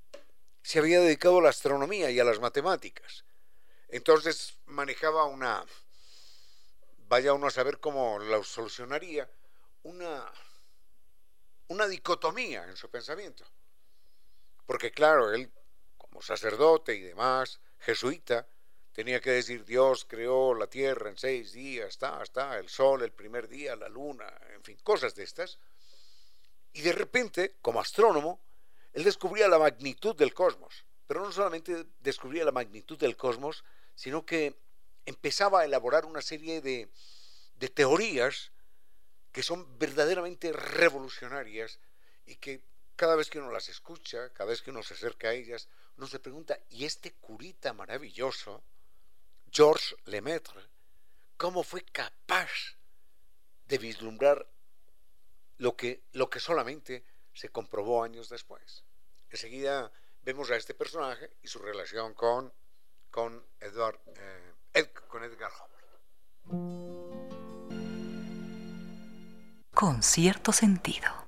se había dedicado a la astronomía y a las matemáticas. Entonces manejaba una, vaya uno a saber cómo lo solucionaría, una, una dicotomía en su pensamiento. Porque claro, él como sacerdote y demás, jesuita, tenía que decir Dios creó la tierra en seis días, está, está, el sol el primer día, la luna, en fin, cosas de estas. Y de repente, como astrónomo, él descubría la magnitud del cosmos. Pero no solamente descubría la magnitud del cosmos, sino que empezaba a elaborar una serie de, teorías que son verdaderamente revolucionarias y que cada vez que uno las escucha, cada vez que uno se acerca a ellas, uno se pregunta, ¿y este curita maravilloso, Georges Lemaitre, cómo fue capaz de vislumbrar lo que, lo que solamente se comprobó años después? Enseguida vemos a este personaje y su relación con con, Edward, eh, con Edgar Hubble. Con cierto sentido.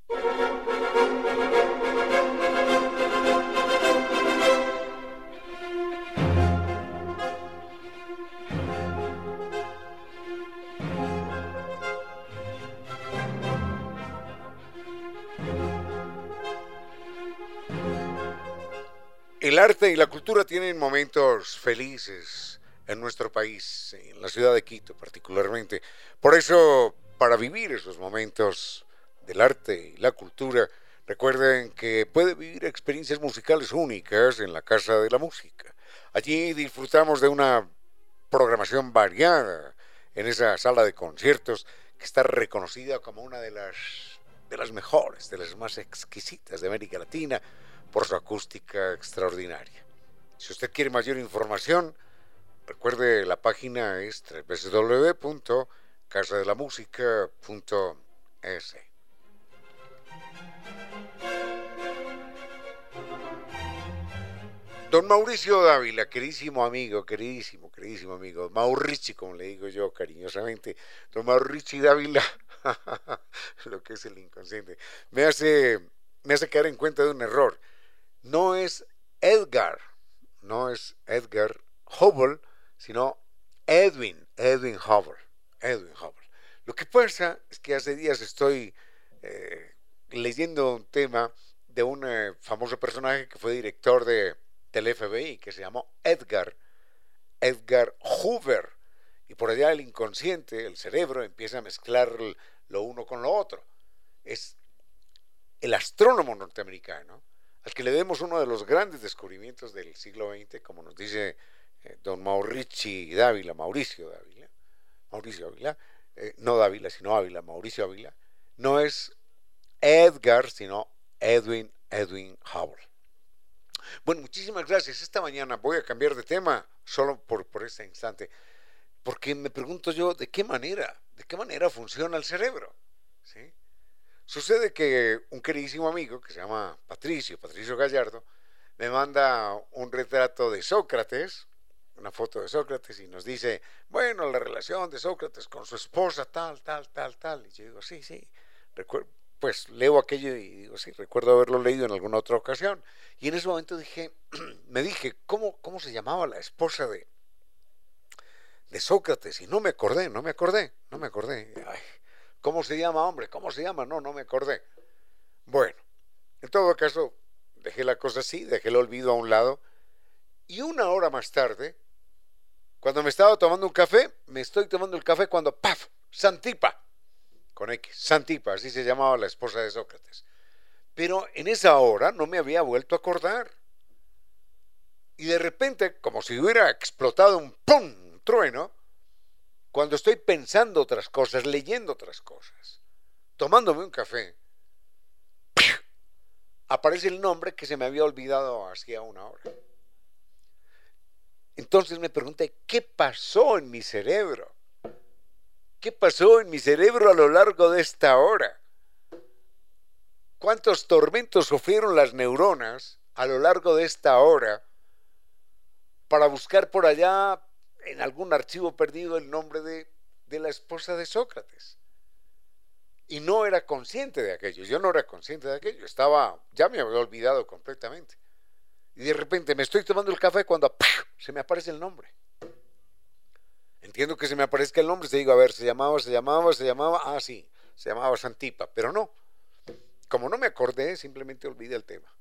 El arte y la cultura tienen momentos felices en nuestro país, en la ciudad de Quito particularmente. Por eso, para vivir esos momentos del arte y la cultura, recuerden que puede vivir experiencias musicales únicas en la Casa de la Música. Allí disfrutamos de una programación variada en esa sala de conciertos que está reconocida como una de las, de las mejores, de las más exquisitas de América Latina por su acústica extraordinaria. Si usted quiere mayor información, recuerde la página es www.casadelamusica.es. Don Mauricio Dávila, queridísimo amigo, queridísimo, queridísimo amigo, Maurici, como le digo yo cariñosamente, don Maurici Dávila, lo que es el inconsciente, me hace, me hace caer en cuenta de un error no es Edgar, no es Edgar Hubble, sino Edwin, Edwin Hubble, Edwin Hubble. Lo que pasa es que hace días estoy eh, leyendo un tema de un eh, famoso personaje que fue director de, del FBI, que se llamó Edgar, Edgar Hoover. Y por allá el inconsciente, el cerebro, empieza a mezclar lo uno con lo otro. Es el astrónomo norteamericano al que le demos uno de los grandes descubrimientos del siglo XX, como nos dice eh, don Maurici Dávila, Mauricio Dávila, Mauricio Dávila, eh, no Dávila, sino Ávila, Mauricio Ávila, no es Edgar, sino Edwin, Edwin Hubble. Bueno, muchísimas gracias. Esta mañana voy a cambiar de tema solo por, por este instante, porque me pregunto yo de qué manera, de qué manera funciona el cerebro. ¿sí? Sucede que un queridísimo amigo que se llama Patricio, Patricio Gallardo, me manda un retrato de Sócrates, una foto de Sócrates y nos dice, bueno, la relación de Sócrates con su esposa, tal, tal, tal, tal. Y yo digo, sí, sí, pues leo aquello y digo, sí, recuerdo haberlo leído en alguna otra ocasión. Y en ese momento dije, me dije, ¿cómo, cómo se llamaba la esposa de, de Sócrates? Y no me acordé, no me acordé, no me acordé. ¿Cómo se llama, hombre? ¿Cómo se llama? No, no me acordé. Bueno, en todo caso, dejé la cosa así, dejé el olvido a un lado. Y una hora más tarde, cuando me estaba tomando un café, me estoy tomando el café cuando ¡paf! Santipa con X, Santipa, así se llamaba la esposa de Sócrates. Pero en esa hora no me había vuelto a acordar. Y de repente, como si hubiera explotado un ¡pum! trueno, cuando estoy pensando otras cosas, leyendo otras cosas, tomándome un café, aparece el nombre que se me había olvidado hacía una hora. Entonces me pregunté, ¿qué pasó en mi cerebro? ¿Qué pasó en mi cerebro a lo largo de esta hora? ¿Cuántos tormentos sufrieron las neuronas a lo largo de esta hora para buscar por allá en algún archivo perdido el nombre de, de la esposa de Sócrates? Y no era consciente de aquello, yo no era consciente de aquello, estaba, ya me había olvidado completamente. Y de repente me estoy tomando el café cuando se me aparece el nombre. Entiendo que se me aparezca el nombre, se digo, a ver, se llamaba, se llamaba, se llamaba, ah, sí, se llamaba Santipa, pero no. Como no me acordé, simplemente olvidé el tema.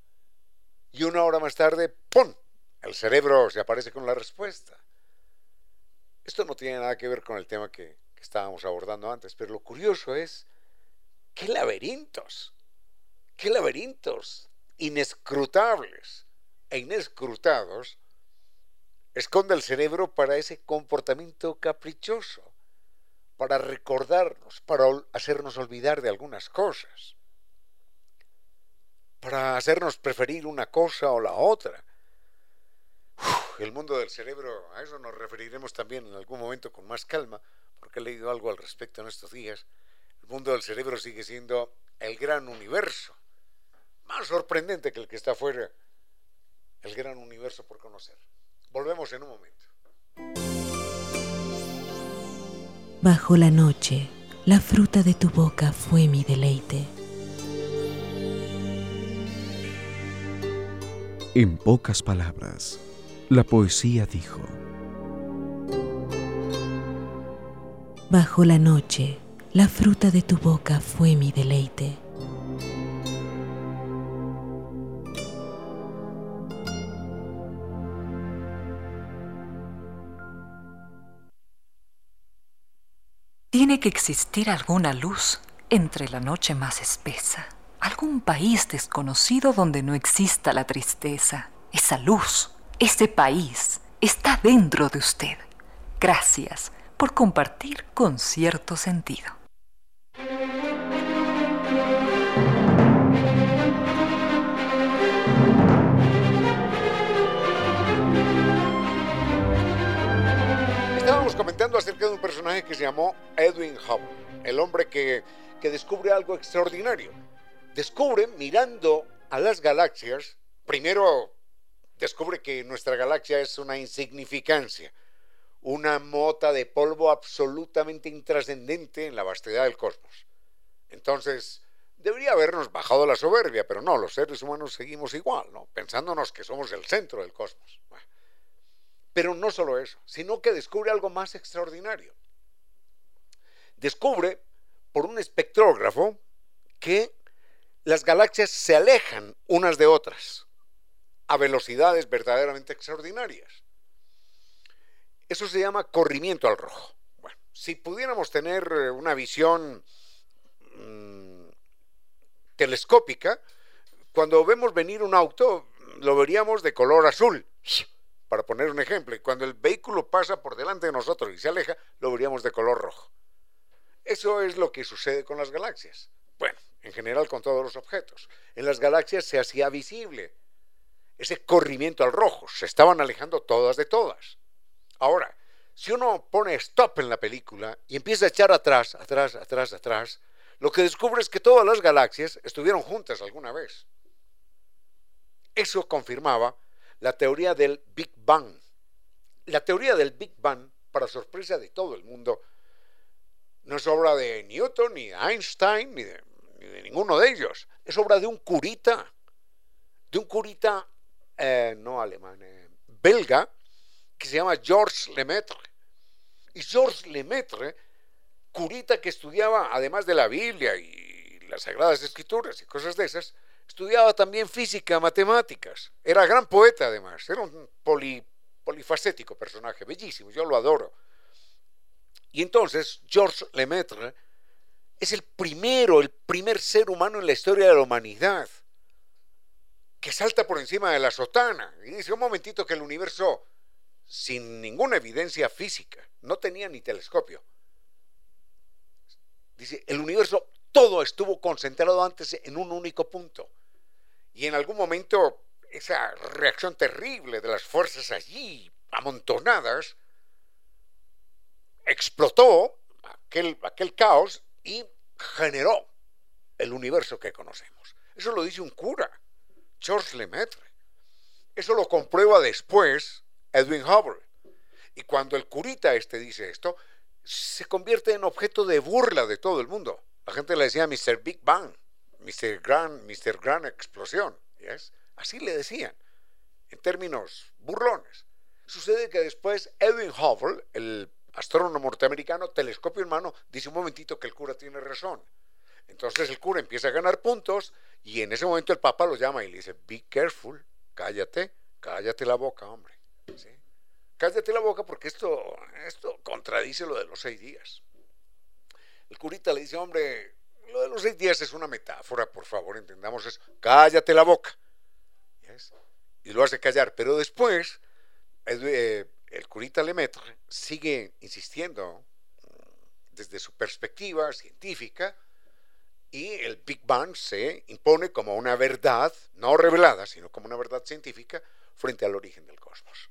Y una hora más tarde, ¡pum! El cerebro se aparece con la respuesta. Esto no tiene nada que ver con el tema que, estábamos abordando antes, pero lo curioso es, ¿qué laberintos? ¿Qué laberintos inescrutables e inescrutados esconde el cerebro para ese comportamiento caprichoso, para recordarnos, para hacernos olvidar de algunas cosas, para hacernos preferir una cosa o la otra. El mundo del cerebro, a eso nos referiremos también en algún momento con más calma, porque he leído algo al respecto en estos días. El mundo del cerebro sigue siendo el gran universo, más sorprendente que el que está afuera, el gran universo por conocer. Volvemos en un momento. Bajo la noche, la fruta de tu boca fue mi deleite. En pocas palabras, la poesía dijo. Bajo la noche, la fruta de tu boca fue mi deleite. Tiene que existir alguna luz entre la noche más espesa, algún país desconocido donde no exista la tristeza. Esa luz, ese país, está dentro de usted. Gracias por compartir con cierto sentido. comentando acerca de un personaje que se llamó Edwin Hubble, el hombre que, que descubre algo extraordinario. Descubre, mirando a las galaxias, primero descubre que nuestra galaxia es una insignificancia, una mota de polvo absolutamente intrascendente en la vastedad del cosmos. Entonces, debería habernos bajado la soberbia, pero no, los seres humanos seguimos igual, ¿no? Pensándonos que somos el centro del cosmos. Pero no solo eso, sino que descubre algo más extraordinario. Descubre por un espectrógrafo que las galaxias se alejan unas de otras a velocidades verdaderamente extraordinarias. Eso se llama corrimiento al rojo. Bueno, si pudiéramos tener eh, una visión mm, telescópica, cuando vemos venir un auto, lo veríamos de color azul para poner un ejemplo, y cuando el vehículo pasa por delante de nosotros y se aleja, lo veríamos de color rojo. Eso es lo que sucede con las galaxias. Bueno, en general con todos los objetos. En las galaxias se hacía visible ese corrimiento al rojo, se estaban alejando todas de todas. Ahora, si uno pone stop en la película y empieza a echar atrás, atrás, atrás, atrás, lo que descubre es que todas las galaxias estuvieron juntas alguna vez. Eso confirmaba la teoría del Big Bang. La teoría del Big Bang, para sorpresa de todo el mundo, no es obra de Newton, ni de Einstein, ni de, ninguno de ellos. Es obra de un curita, de un curita eh, no alemán, belga, que se llama Georges Lemaitre. Y Georges Lemaitre, curita que estudiaba, además de la Biblia y las Sagradas Escrituras y cosas de esas, estudiaba también física, matemáticas. Era gran poeta además, era un polifacético personaje, bellísimo, yo lo adoro. Y entonces Georges Lemaitre es el primero, el primer ser humano en la historia de la humanidad que salta por encima de la sotana y dice un momentito que el universo sin ninguna evidencia física, no tenía ni telescopio. Dice, el universo todo estuvo concentrado antes en un único punto. Y en algún momento esa reacción terrible de las fuerzas allí amontonadas explotó aquel, aquel caos y generó el universo que conocemos. Eso lo dice un cura, Georges Lemaitre. Eso lo comprueba después Edwin Hubble. Y cuando el curita este dice esto, se convierte en objeto de burla de todo el mundo. La gente le decía Mr. Big Bang, Mr. Gran, Mr. Gran Explosión. Así le decían, en términos burlones. Sucede que después Edwin Hubble, el astrónomo norteamericano, telescopio en mano, dice un momentito que el cura tiene razón. Entonces el cura empieza a ganar puntos y en ese momento el papa lo llama y le dice, be careful, cállate, cállate la boca, hombre. Cállate la boca porque esto, esto contradice lo de los seis días. El curita le dice, hombre, lo de los seis días es una metáfora, por favor, entendamos eso. Cállate la boca. Y lo hace callar. Pero después, eh, el curita Lemaitre sigue insistiendo mm, desde su perspectiva científica y el Big Bang se impone como una verdad, no revelada, sino como una verdad científica frente al origen del cosmos.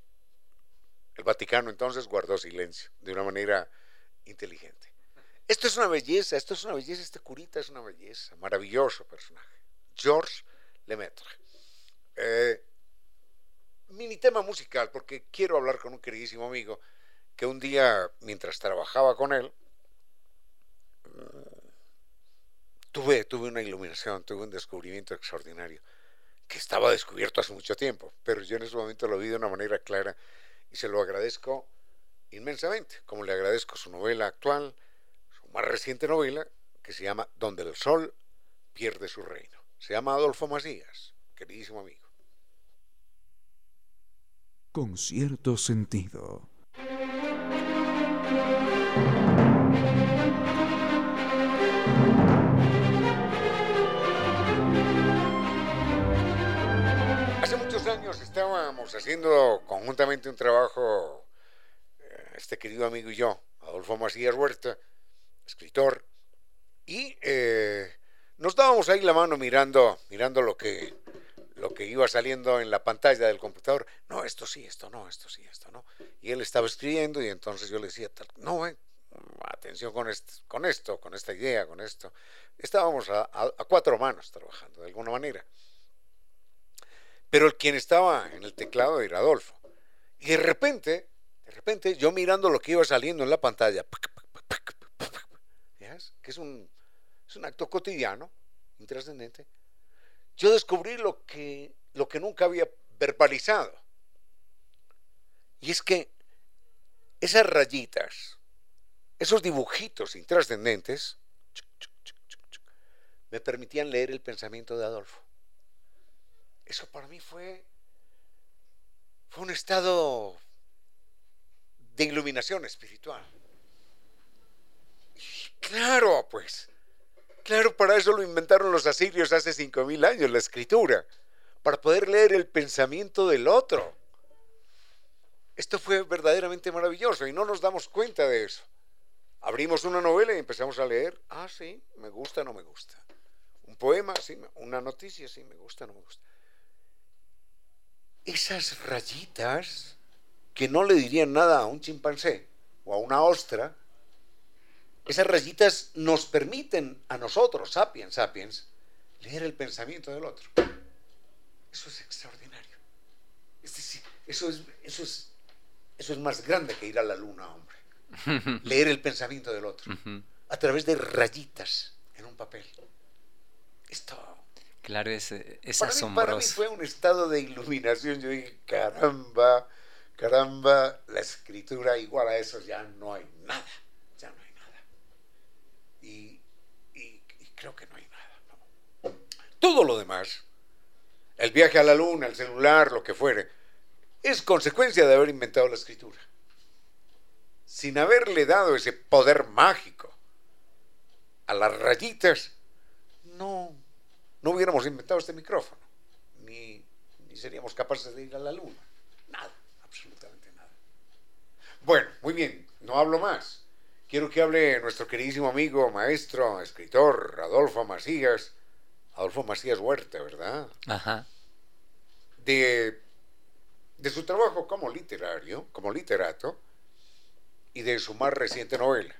El Vaticano entonces guardó silencio de una manera inteligente. Esto es una belleza, esto es una belleza, este curita es una belleza, maravilloso personaje. Georges Lemaitre. Eh, mini tema musical, porque quiero hablar con un queridísimo amigo que un día, mientras trabajaba con él, tuve, tuve una iluminación, tuve un descubrimiento extraordinario, que estaba descubierto hace mucho tiempo, pero yo en ese momento lo vi de una manera clara y se lo agradezco inmensamente, como le agradezco su novela actual, su más reciente novela, que se llama Donde el Sol pierde su reino. Se llama Adolfo Macías, queridísimo amigo. Con cierto sentido. Estábamos haciendo conjuntamente un trabajo, eh, este querido amigo y yo, Adolfo Macías Huerta, escritor, y eh, nos dábamos ahí la mano mirando, mirando lo que, lo que iba saliendo en la pantalla del computador. No, esto sí, esto no, esto sí, esto no. Y él estaba escribiendo y entonces yo le decía, no, eh, atención con, esto, con esta idea, con esto. Estábamos a cuatro manos trabajando de alguna manera. Pero el quien estaba en el teclado era Adolfo. Y de repente, de repente, yo mirando lo que iba saliendo en la pantalla, que es un, es un acto cotidiano, intrascendente, yo descubrí lo que, lo que nunca había verbalizado. Y es que esas rayitas, esos dibujitos intrascendentes, me permitían leer el pensamiento de Adolfo. Eso para mí fue, fue un estado de iluminación espiritual. claro, pues, claro, para eso lo inventaron los asirios hace cinco mil años, la escritura, para poder leer el pensamiento del otro. Esto fue verdaderamente maravilloso y no nos damos cuenta de eso. Abrimos una novela y empezamos a leer, ah, sí, me gusta, no me gusta. Un poema, sí, una noticia, sí, me gusta, no me gusta. Esas rayitas que no le dirían nada a un chimpancé o a una ostra, esas rayitas nos permiten a nosotros, sapiens, sapiens, leer el pensamiento del otro. Eso es extraordinario. Es decir, eso es, eso es, eso es más grande que ir a la luna, hombre. Leer el pensamiento del otro a través de rayitas en un papel. Esto. Claro, es, es para asombroso. Mí, para mí fue un estado de iluminación. Yo dije, caramba, caramba, la escritura igual a eso ya no hay nada. Ya no hay nada. Y, y, y creo que no hay nada. No. Todo lo demás, el viaje a la luna, el celular, lo que fuere, es consecuencia de haber inventado la escritura. Sin haberle dado ese poder mágico a las rayitas, no, no hubiéramos inventado este micrófono, ni, ni seríamos capaces de ir a la luna. Nada, absolutamente nada. Bueno, muy bien, no hablo más. Quiero que hable nuestro queridísimo amigo, maestro, escritor, Adolfo Macías, Adolfo Macías Huerta, ¿verdad? Ajá. De, de su trabajo como literario, como literato, y de su más reciente novela,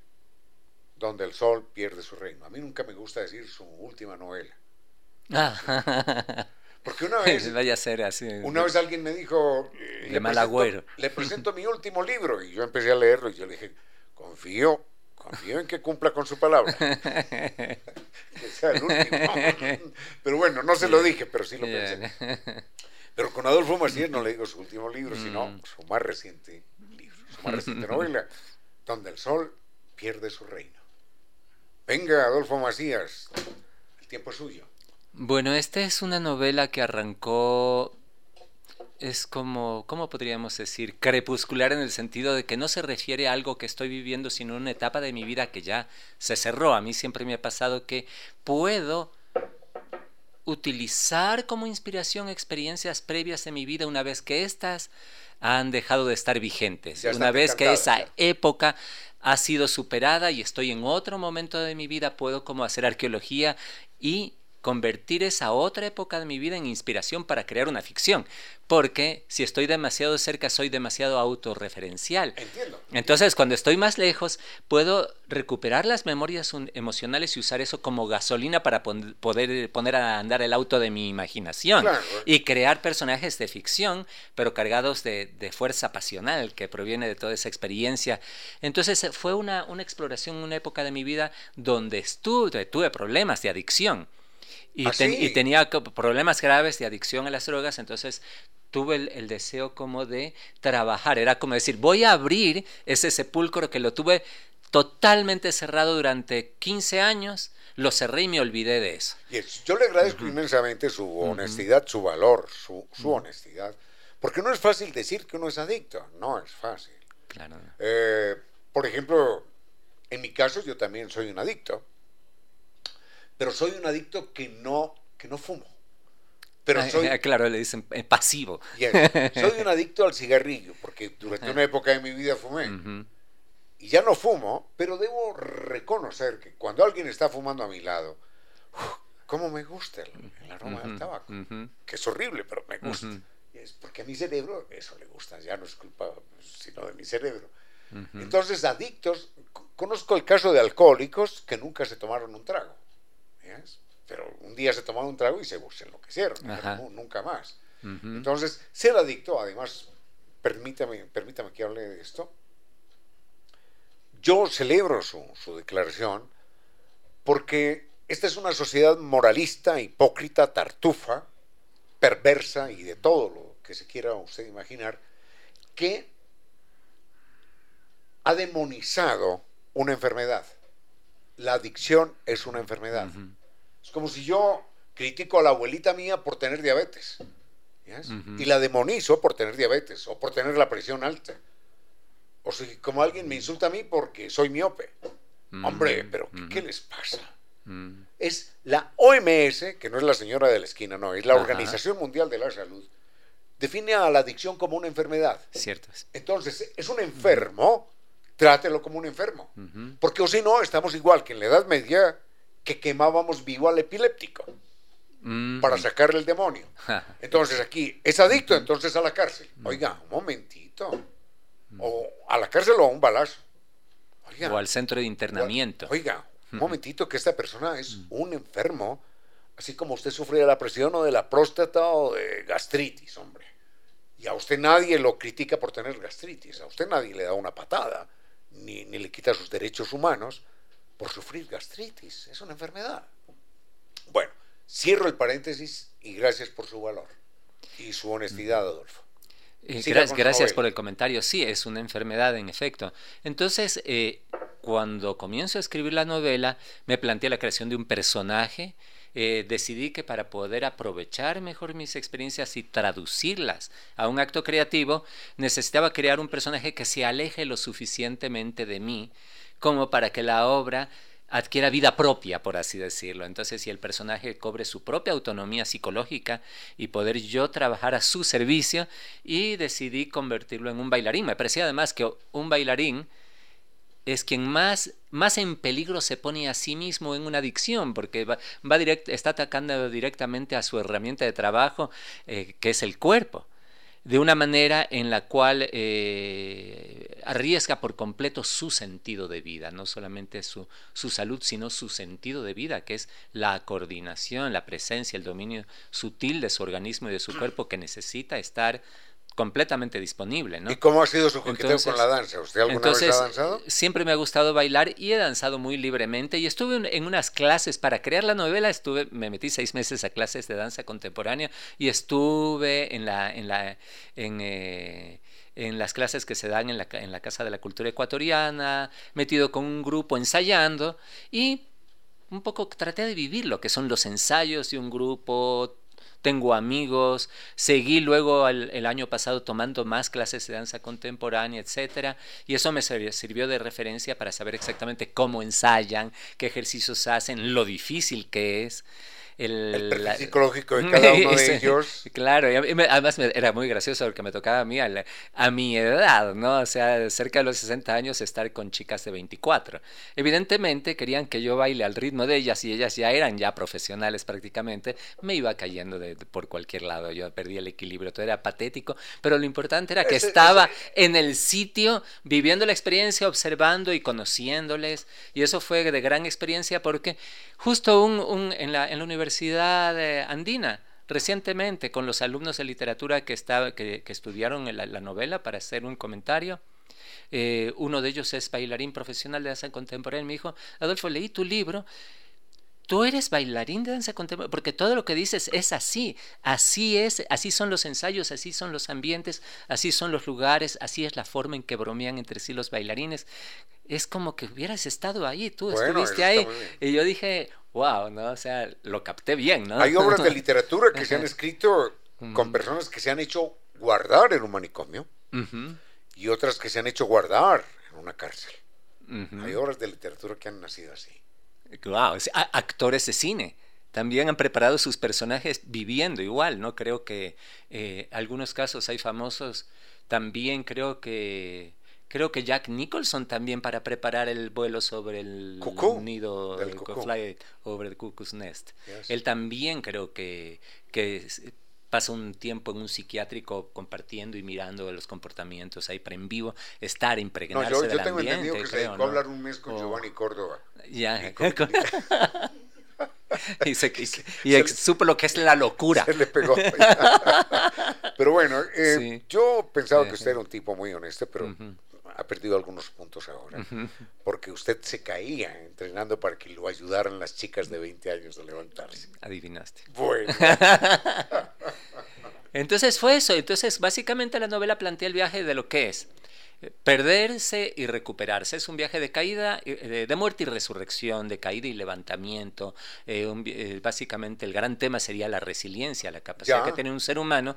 Donde el Sol pierde su reino. A mí nunca me gusta decir su última novela. Porque una vez. Vaya a ser así. Una vez alguien me dijo. De le mal agüero. Le presento mi último libro. Y yo empecé a leerlo y yo le dije: Confío, confío en que cumpla con su palabra. que sea el último. Pero bueno, no se lo dije, pero sí lo pensé. Pero con Adolfo Macías no le digo su último libro, sino Mm. su más reciente libro, su más reciente novela, Donde el Sol pierde su reino. Venga, Adolfo Macías, el tiempo es suyo. Bueno, esta es una novela que arrancó, es como, ¿cómo podríamos decir? Crepuscular en el sentido de que no se refiere a algo que estoy viviendo, sino una etapa de mi vida que ya se cerró. A mí siempre me ha pasado que puedo utilizar como inspiración experiencias previas de mi vida una vez que éstas han dejado de estar vigentes. Una vez que esa ya. época ha sido superada y estoy en otro momento de mi vida, puedo como hacer arqueología y convertir esa otra época de mi vida en inspiración para crear una ficción. Porque si estoy demasiado cerca, soy demasiado autorreferencial. Entiendo. Entonces, cuando estoy más lejos, puedo recuperar las memorias emocionales y usar eso como gasolina para pon- poder poner a andar el auto de mi imaginación Claro. y crear personajes de ficción, pero cargados de, de fuerza pasional que proviene de toda esa experiencia. Entonces, fue una, una exploración, una época de mi vida donde estuve, tuve problemas de adicción. Y, ¿Ah, ten- sí? y tenía problemas graves de adicción a las drogas, entonces tuve el, el deseo como de trabajar, era como decir, voy a abrir ese sepulcro que lo tuve totalmente cerrado durante 15 años, lo cerré y me olvidé de eso. Y es- yo le agradezco inmensamente su honestidad, su valor, su, su honestidad. Porque no es fácil decir que uno es adicto, no es fácil. Claro. Eh, por ejemplo, en mi caso yo también soy un adicto, pero soy un adicto que no, que no fumo. Pero Ah, soy, claro, le dicen eh, pasivo. Yes, soy un adicto al cigarrillo, porque durante una época de mi vida fumé. Y ya no fumo, pero debo reconocer que cuando alguien está fumando a mi lado, uf, cómo me gusta el, el aroma del tabaco. Que es horrible, pero me gusta. Es porque a mi cerebro eso le gusta, ya no es culpa sino de mi cerebro. Entonces, adictos, conozco el caso de alcohólicos que nunca se tomaron un trago. Pero un día se tomaron un trago y se, se enloquecieron, dijeron, Ajá. "Nu- nunca más. Entonces, ser adicto, además, permítame, permítame que hable de esto. Yo celebro su, su declaración porque esta es una sociedad moralista, hipócrita, tartufa, perversa y de todo lo que se quiera usted imaginar, que ha demonizado una enfermedad. La adicción es una enfermedad. Como si yo critico a la abuelita mía por tener diabetes. ¿yes? Ujú. Y la demonizo por tener diabetes o por tener la presión alta. O si como alguien me insulta a mí porque soy miope. Hombre, pero ¿qué, qué les pasa? Mm. Es la OMS, que no es la señora de la esquina, no, es la Ajá. Organización Mundial de la Salud, define a la adicción como una enfermedad. Cierto. Entonces, es un enfermo, trátelo como un enfermo. Porque o si no, estamos igual que en la Edad Media que quemábamos vivo al epiléptico Mm. para sacarle el demonio. Entonces aquí es adicto, entonces a la cárcel. Oiga, un momentito. O a la cárcel o a un balazo. Oiga, O al centro de internamiento. Oiga, un momentito que esta persona es un enfermo, así como usted sufre de la presión o de la próstata o de gastritis, hombre. Y a usted nadie lo critica por tener gastritis, a usted nadie le da una patada, ni, ni le quita sus derechos humanos por sufrir gastritis. Es una enfermedad. Bueno, cierro el paréntesis y gracias por su valor y su honestidad, Adolfo. Eh, Siga gracias por el comentario. Sí, es una enfermedad en efecto. Entonces, eh, cuando comienzo a escribir la novela, me planteé la creación de un personaje. eh, decidí que para poder aprovechar mejor mis experiencias y traducirlas a un acto creativo, necesitaba crear un personaje que se aleje lo suficientemente de mí como para que la obra adquiera vida propia, por así decirlo. Entonces, si el personaje cobre su propia autonomía psicológica y poder yo trabajar a su servicio, y decidí convertirlo en un bailarín. Me parecía además que un bailarín es quien más, más en peligro se pone a sí mismo en una adicción, porque va, va está atacando directamente a su herramienta de trabajo, eh, que es el cuerpo de una manera en la cual eh, arriesga por completo su sentido de vida, no solamente su, su salud, sino su sentido de vida, que es la coordinación, la presencia, el dominio sutil de su organismo y de su cuerpo que necesita estar completamente disponible. ¿no? ¿Y cómo ha sido su coqueteo Entonces- con la danza? ¿Usted alguna Entonces, vez ha danzado? siempre me ha gustado bailar y he danzado muy libremente y estuve en- unas clases para crear la novela, estuve, me metí seis meses a clases de danza contemporánea y estuve en la, en la, en, eh, en las clases que se dan en la, ca- en la Casa de la Cultura Ecuatoriana, metido con un grupo ensayando y un poco traté de vivir lo que son los ensayos de un grupo. Tengo amigos, seguí luego el, año pasado tomando más clases de danza contemporánea, etcétera, y eso me sirvió de referencia para saber exactamente cómo ensayan, qué ejercicios hacen, lo difícil que es. El, El perfil la- psicológico de cada uno de ellos. Claro, y mí además era muy gracioso porque me tocaba a mí a, la- a mi edad, ¿no? O sea, cerca de los 60 años estar con chicas de 24. Evidentemente querían que yo baile al ritmo de ellas y ellas ya eran ya profesionales prácticamente. Me iba cayendo de, de por cualquier lado, yo perdí el equilibrio, todo era patético, pero lo importante era que estaba en el sitio viviendo la experiencia, observando y conociéndoles. Y eso fue de gran experiencia porque justo un, un- en, la, en la Universidad eh, Andina, recientemente, con los alumnos de literatura que, estaba, que, estudiaron la, la novela para hacer un comentario, eh, uno de ellos es bailarín profesional de danza contemporánea, me dijo, Adolfo, leí tu libro. Tú eres bailarín de danza contemporánea, porque todo lo que dices es así, así es, así son los ensayos, así son los ambientes, así son los lugares, así es la forma en que bromean entre sí los bailarines. Es como que hubieras estado ahí, tú Bueno, estuviste ahí. Y yo dije, wow, ¿no? O sea, lo capté bien, ¿no? Hay obras de literatura que se han escrito con personas que se han hecho guardar en un manicomio y otras que se han hecho guardar en una cárcel. Hay obras de literatura que han nacido así. Wow, actores de cine. También han preparado sus personajes viviendo igual, ¿no? Creo que eh, algunos casos hay famosos. También creo que creo que Jack Nicholson también para preparar el vuelo sobre el Cucú, nido del el cucú. Fly over the Cuckoo's Nest. Yes. Él también creo que que pasa un tiempo en un psiquiátrico compartiendo y mirando los comportamientos ahí pero en vivo, estar No, impregnarse yo, del yo tengo ambiente, entendido que se dedicó ¿no? a hablar un mes con Oh. Giovanni Córdoba. Ya. Y se- y- Se- y se ex- le- supo lo que es la locura. Se le pegó. pero bueno, eh, Sí. yo pensaba que usted era un tipo muy honesto, pero. Ha perdido algunos puntos ahora. Porque usted se caía entrenando para que lo ayudaran las chicas de 20 años a levantarse. Adivinaste. Bueno, Entonces fue eso. Entonces, básicamente la novela plantea el viaje de lo que es perderse y recuperarse. Es un viaje de caída, eh, de, muerte y resurrección, de caída y levantamiento. Eh, un eh, básicamente el gran tema sería la resiliencia, la capacidad Ya. que tiene un ser humano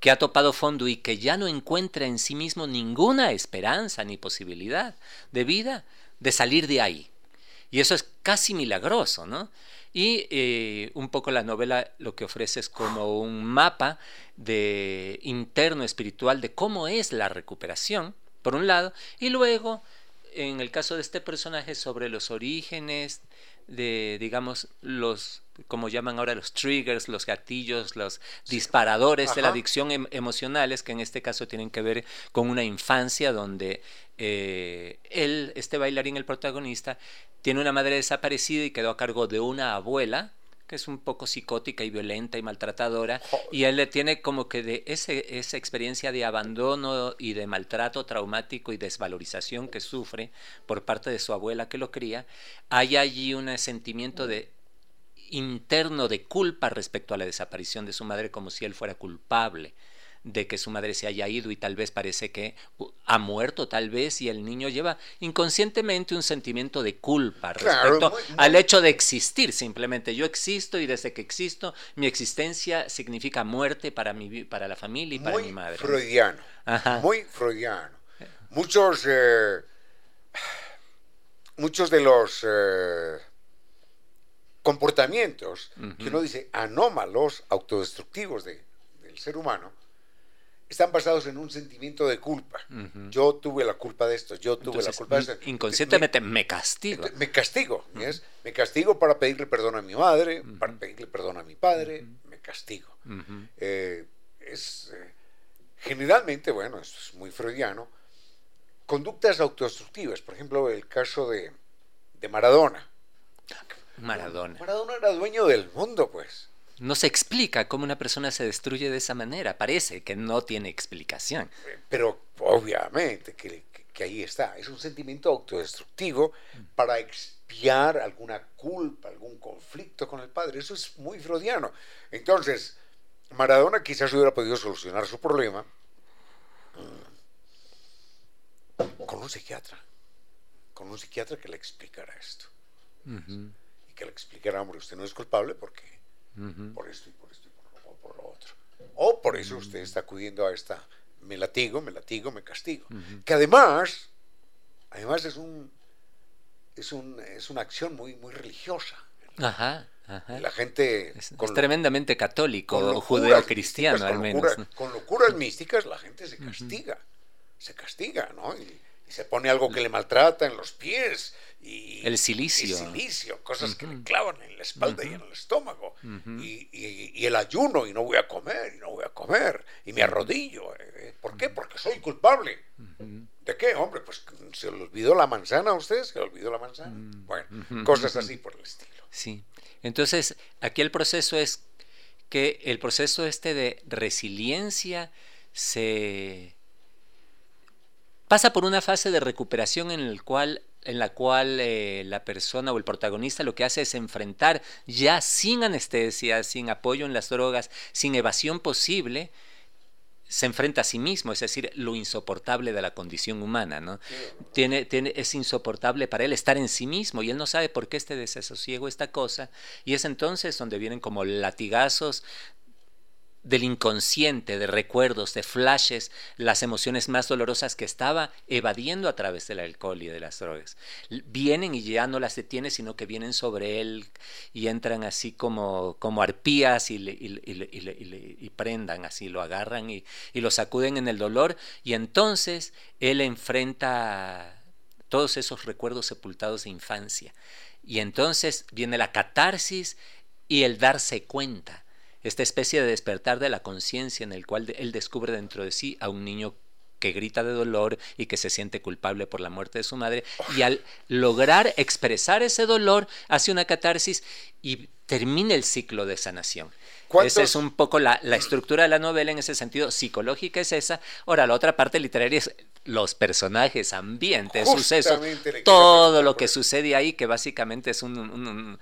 que ha topado fondo y que ya no encuentra en sí mismo ninguna esperanza ni posibilidad de vida de salir de ahí. Y eso es casi milagroso, ¿no? Y eh, un poco la novela lo que ofrece es como un mapa de interno espiritual de cómo es la recuperación, por un lado, y luego en el caso de este personaje sobre los orígenes de, digamos, los, como llaman ahora los triggers, los gatillos, los disparadores de la adicción em, emocionales, que en este caso tienen que ver con una infancia donde eh, él, este bailarín, el protagonista, tiene una madre desaparecida y quedó a cargo de una abuela que es un poco psicótica y violenta y maltratadora, y él le tiene como que de ese, esa experiencia de abandono y de maltrato traumático y desvalorización que sufre por parte de su abuela que lo cría, hay allí un sentimiento de interno de culpa respecto a la desaparición de su madre como si él fuera culpable de que su madre se haya ido y tal vez parece que ha muerto tal vez y el niño lleva inconscientemente un sentimiento de culpa respecto al hecho de existir simplemente yo existo y desde que existo mi existencia significa muerte para mi para la familia y para mi madre. freudiano muy freudiano. Muchos eh, muchos de los eh, comportamientos que uno dice anómalos autodestructivos de, del ser humano están basados en un sentimiento de culpa. Yo tuve la culpa de esto, yo tuve la culpa de esto. Inconscientemente me, castigo. Me castigo, Me castigo para pedirle perdón a mi madre, para pedirle perdón a mi padre, me castigo. Eh, es, eh, generalmente, bueno, esto es muy freudiano, conductas autodestructivas, por ejemplo, el caso de, de Maradona. Maradona. Maradona era dueño del mundo, pues. No se explica cómo una persona se destruye de esa manera. Parece que no tiene explicación. Pero obviamente que, ahí está. Es un sentimiento autodestructivo para expiar alguna culpa, algún conflicto con el padre. Eso es muy freudiano. Entonces, Maradona quizás hubiera podido solucionar su problema mm, con un psiquiatra. Con un psiquiatra que le explicara esto. Y que le explicara, hombre, usted no es culpable porque por esto y por esto y por lo, otro. O por eso usted está acudiendo a esta, me latigo, me latigo, me castigo. Que además, además es un, es un, es una acción muy, muy religiosa. Ajá. La gente es, tremendamente católico, judeo-cristiano al menos. Con locuras místicas la gente se castiga, se castiga, ¿no? Y, se pone algo que le maltrata en los pies y el silicio, silicio cosas que le clavan en la espalda y en el estómago. Y, el ayuno y no voy a comer y no voy a comer y me arrodillo eh, ¿por qué? porque soy culpable. ¿de qué? hombre pues se le olvidó la manzana a usted se le olvidó la manzana bueno cosas así por el estilo. Sí. Entonces aquí el proceso es que el proceso este de resiliencia se pasa por una fase de recuperación en, el cual, en la cual eh, la persona o el protagonista lo que hace es enfrentar ya sin anestesia, sin apoyo en las drogas, sin evasión posible, se enfrenta a sí mismo, es decir, lo insoportable de la condición humana, ¿no? Tiene, tiene, es insoportable para él estar en sí mismo y él no sabe por qué este desasosiego, esta cosa, y es entonces donde vienen como latigazos del inconsciente, de recuerdos, de flashes, las emociones más dolorosas que estaba evadiendo a través del alcohol y de las drogas. Vienen y ya no las detiene, sino que vienen sobre él y entran así como, como arpías y, y, prendan, así lo agarran y, y lo sacuden en el dolor y entonces él enfrenta todos esos recuerdos sepultados de infancia. Y entonces viene la catarsis y el darse cuenta esta especie de despertar de la conciencia en el cual él descubre dentro de sí a un niño que grita de dolor y que se siente culpable por la muerte de su madre, y al lograr expresar ese dolor hace una catarsis y termina el ciclo de sanación. Esa es un poco la, la, estructura de la novela en ese sentido, psicológica es esa. Ahora, la otra parte literaria es los personajes, ambientes, sucesos, todo lo que sucede ahí, que básicamente es un,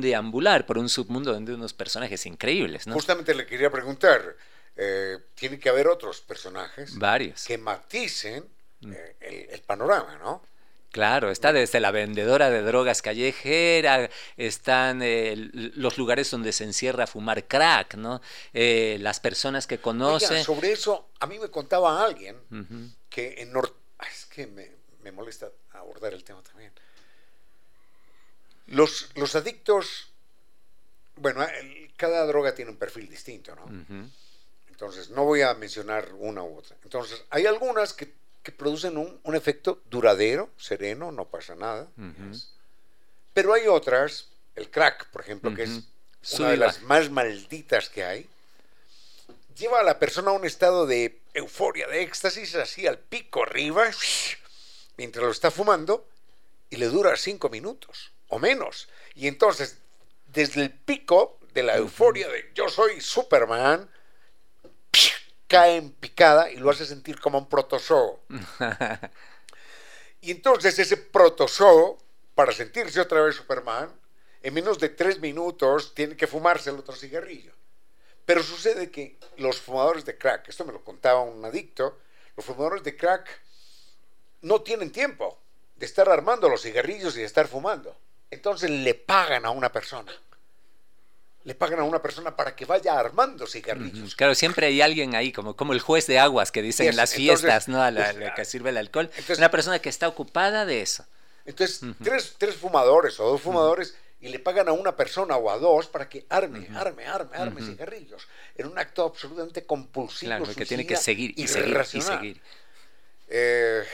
deambular por un submundo donde unos personajes increíbles. ¿no? Justamente le quería preguntar, eh, tiene que haber otros personajes Varios. que maticen mm. eh, el, panorama, ¿no? Claro, está desde la vendedora de drogas callejera, están eh, los lugares donde se encierra a fumar crack, ¿no? las personas que conocen. sobre eso, a mí me contaba alguien que en es que me, me, molesta abordar el tema también. Los, los adictos, bueno, cada droga tiene un perfil distinto, ¿no? Entonces, no voy a mencionar una u otra. Entonces, hay algunas que, que producen un, un efecto duradero, sereno, no pasa nada. Pero hay otras, el crack, por ejemplo, que es una de las más malditas que hay, lleva a la persona a un estado de euforia, de éxtasis, así al pico arriba, mientras lo está fumando, y le dura cinco minutos o menos. Y entonces, desde el pico de la euforia de yo soy Superman, cae en picada y lo hace sentir como un protozoo. Y entonces ese protozoo, para sentirse otra vez Superman, en menos de tres minutos tiene que fumarse el otro cigarrillo. Pero sucede que los fumadores de crack, esto me lo contaba un adicto, los fumadores de crack no tienen tiempo de estar armando los cigarrillos y de estar fumando. Entonces le pagan a una persona. Le pagan a una persona para que vaya armando cigarrillos. Claro, siempre hay alguien ahí, como, como el juez de aguas que dicen en las entonces, fiestas, ¿no? A la, pues, la que sirve el alcohol. entonces- Una persona que está ocupada de eso. Entonces, tres, tres fumadores o dos fumadores y le pagan a una persona o a dos para que arme, arme, arme, arme cigarrillos. En un acto absolutamente compulsivo. Claro, que tiene que seguir y seguir y seguir. Eh,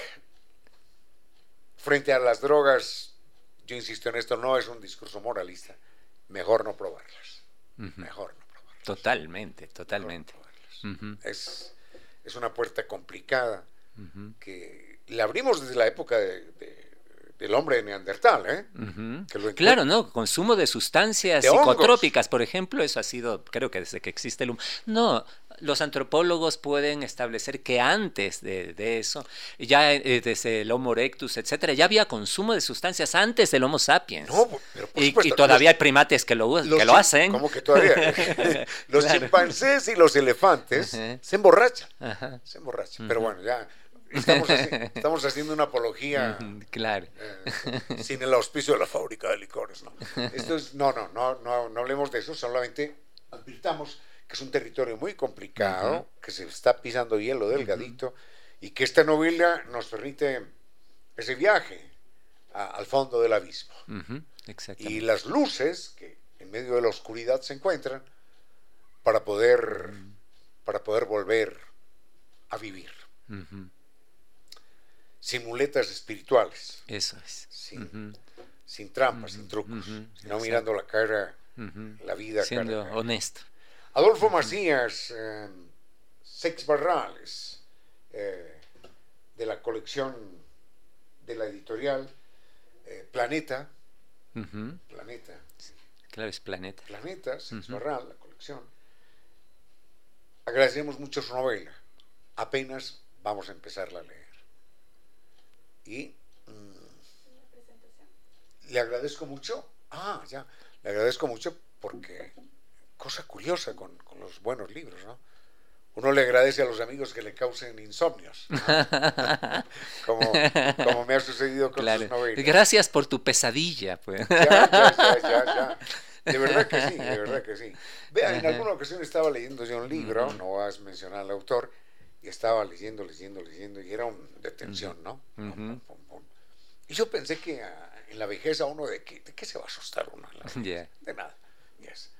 frente a las drogas, yo insisto en esto, no es un discurso moralista. Mejor no probarlas. Mejor no probarlas. Totalmente, no totalmente. probarlas. Es, es una puerta complicada que la abrimos desde la época de- de- del hombre de Neandertal, ¿eh? Que lo Claro, ¿no? Consumo de sustancias De hongos. psicotrópicas, por ejemplo, eso ha sido, creo que desde que existe el hum- No, los antropólogos pueden establecer que antes de, de eso, ya eh, desde el Homo erectus, etcétera, ya había consumo de sustancias antes del Homo sapiens. No, pero por y, supuesto, y todavía los- hay primates que lo, que lo hacen. ¿Cómo que todavía? los Claro. chimpancés y los elefantes se emborrachan. Ajá. Se emborrachan. Pero bueno, ya estamos, estamos haciendo una apología Claro. eh, sin el auspicio de la fábrica de licores. ¿no? Esto es, no, no, no, no, no hablemos de eso, solamente advirtamos que es un territorio muy complicado, que se está pisando hielo delgadito y que esta novela nos permite ese viaje a- al fondo del abismo. Y las luces que en medio de la oscuridad se encuentran para poder para poder volver a vivir sin muletas espirituales Eso es. sin, trampas sin trucos sino mirando la cara la vida cara Siendo a cara. honesto. Adolfo Macías eh, Sex Barrales eh, de la colección de la editorial eh, Planeta Planeta Claro, es planeta. Planeta, Sex. Barral, la colección. Agradecemos mucho su novela. Apenas vamos a empezarla a leer. Y mm, le agradezco mucho. Ah, ya. Le agradezco mucho porque, cosa curiosa con, con los buenos libros, ¿no? Uno le agradece a los amigos que le causen insomnios, ¿no? como, como me ha sucedido con Claro. sus novelas. Gracias por tu pesadilla, pues. Ya, ya, ya, ya, ya. De verdad que sí, de verdad que sí. Vea, en alguna ocasión estaba leyendo yo un libro, no vas a mencionar al autor, y estaba leyendo, leyendo, leyendo, y era un de tensión, ¿no? Pum, Ujú. pum, pum, pum. Y yo pensé que ah, en la vejez a uno, ¿de qué, de qué se va a asustar uno? en la vejez? Ya. De nada. Yes.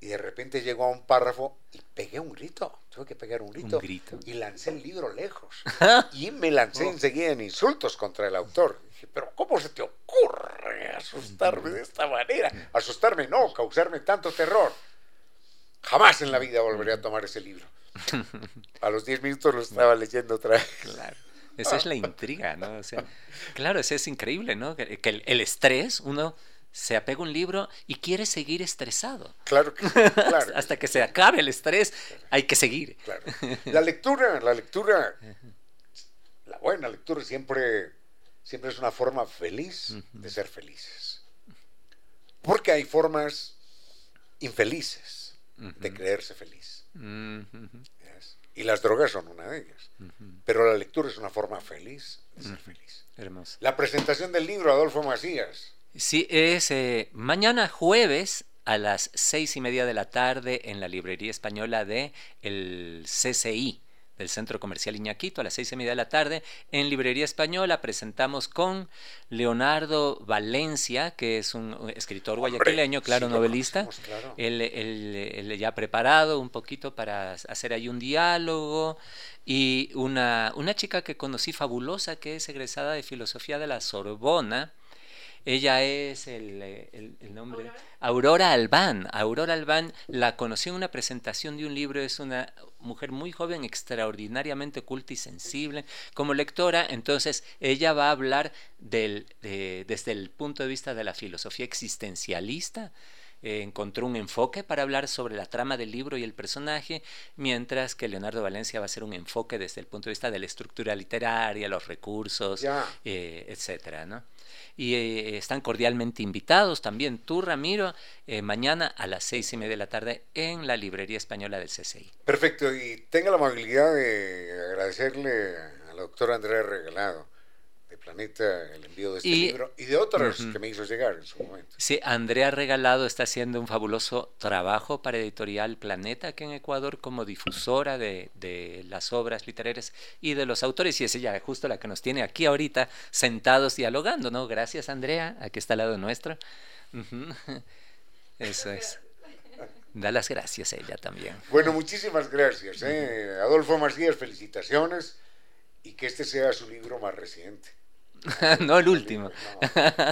Y de repente llegó a un párrafo y pegué un grito. Tuve que pegar un grito. grito. Y lancé el libro lejos. y me lancé enseguida en insultos contra el autor. Dije, pero ¿cómo se te ocurre asustarme de esta manera? Asustarme no, causarme tanto terror. Jamás en la vida volveré a tomar ese libro. A los 10 minutos lo estaba leyendo otra vez. Claro. Esa es la intriga, ¿no? O sea, claro, eso es increíble, ¿no? Que, el, el estrés, uno se apega a un libro y quiere seguir estresado. Claro que sí, claro. Hasta que se acabe el estrés, hay que seguir. Claro. La lectura, la lectura, la buena lectura siempre, siempre es una forma feliz de ser felices. Porque hay formas infelices de creerse feliz. Mm, Yes. Y las drogas son una de ellas. Pero la lectura es una forma feliz de ser feliz. Hermoso. La presentación del libro, Adolfo Macías. Sí, es eh, mañana jueves a las seis y media de la tarde en la librería española de el CCI del Centro Comercial Iñaquito a las seis y media de la tarde. En Librería Española presentamos con Leonardo Valencia, que es un escritor guayaquileño, claro, novelista. Él, él, ya ha preparado un poquito para hacer ahí un diálogo. Y una, una chica que conocí fabulosa, que es egresada de Filosofía de la Sorbona, ella es el, el, nombre. Aurora Albán. Aurora Albán la conocí en una presentación de un libro. Es una mujer muy joven, extraordinariamente culta y sensible. Como lectora, entonces ella va a hablar del, desde el punto de vista de la filosofía existencialista eh, encontró un enfoque para hablar sobre la trama del libro y el personaje, mientras que Leonardo Valencia va a hacer un enfoque desde el punto de vista de la estructura literaria, los recursos, eh, etcétera, ¿no? Y eh, están cordialmente invitados también tú, Ramiro, eh, mañana a las seis y media de la tarde en la Librería Española del CCI. Perfecto, y tenga la amabilidad de agradecerle a la doctora Andrea Regalado Planeta el envío de este libro y de otros que me hizo llegar en su momento. Sí, Andrea Regalado está haciendo un fabuloso trabajo para Editorial Planeta aquí en Ecuador como difusora de, de, las obras literarias y de los autores y es ella justo la que nos tiene aquí ahorita sentados dialogando, ¿no? Gracias Andrea, aquí está al lado nuestro. Eso es. Da las gracias a ella también. Bueno, muchísimas gracias. ¿eh? Adolfo Macías, felicitaciones y que este sea su libro más reciente. no el último.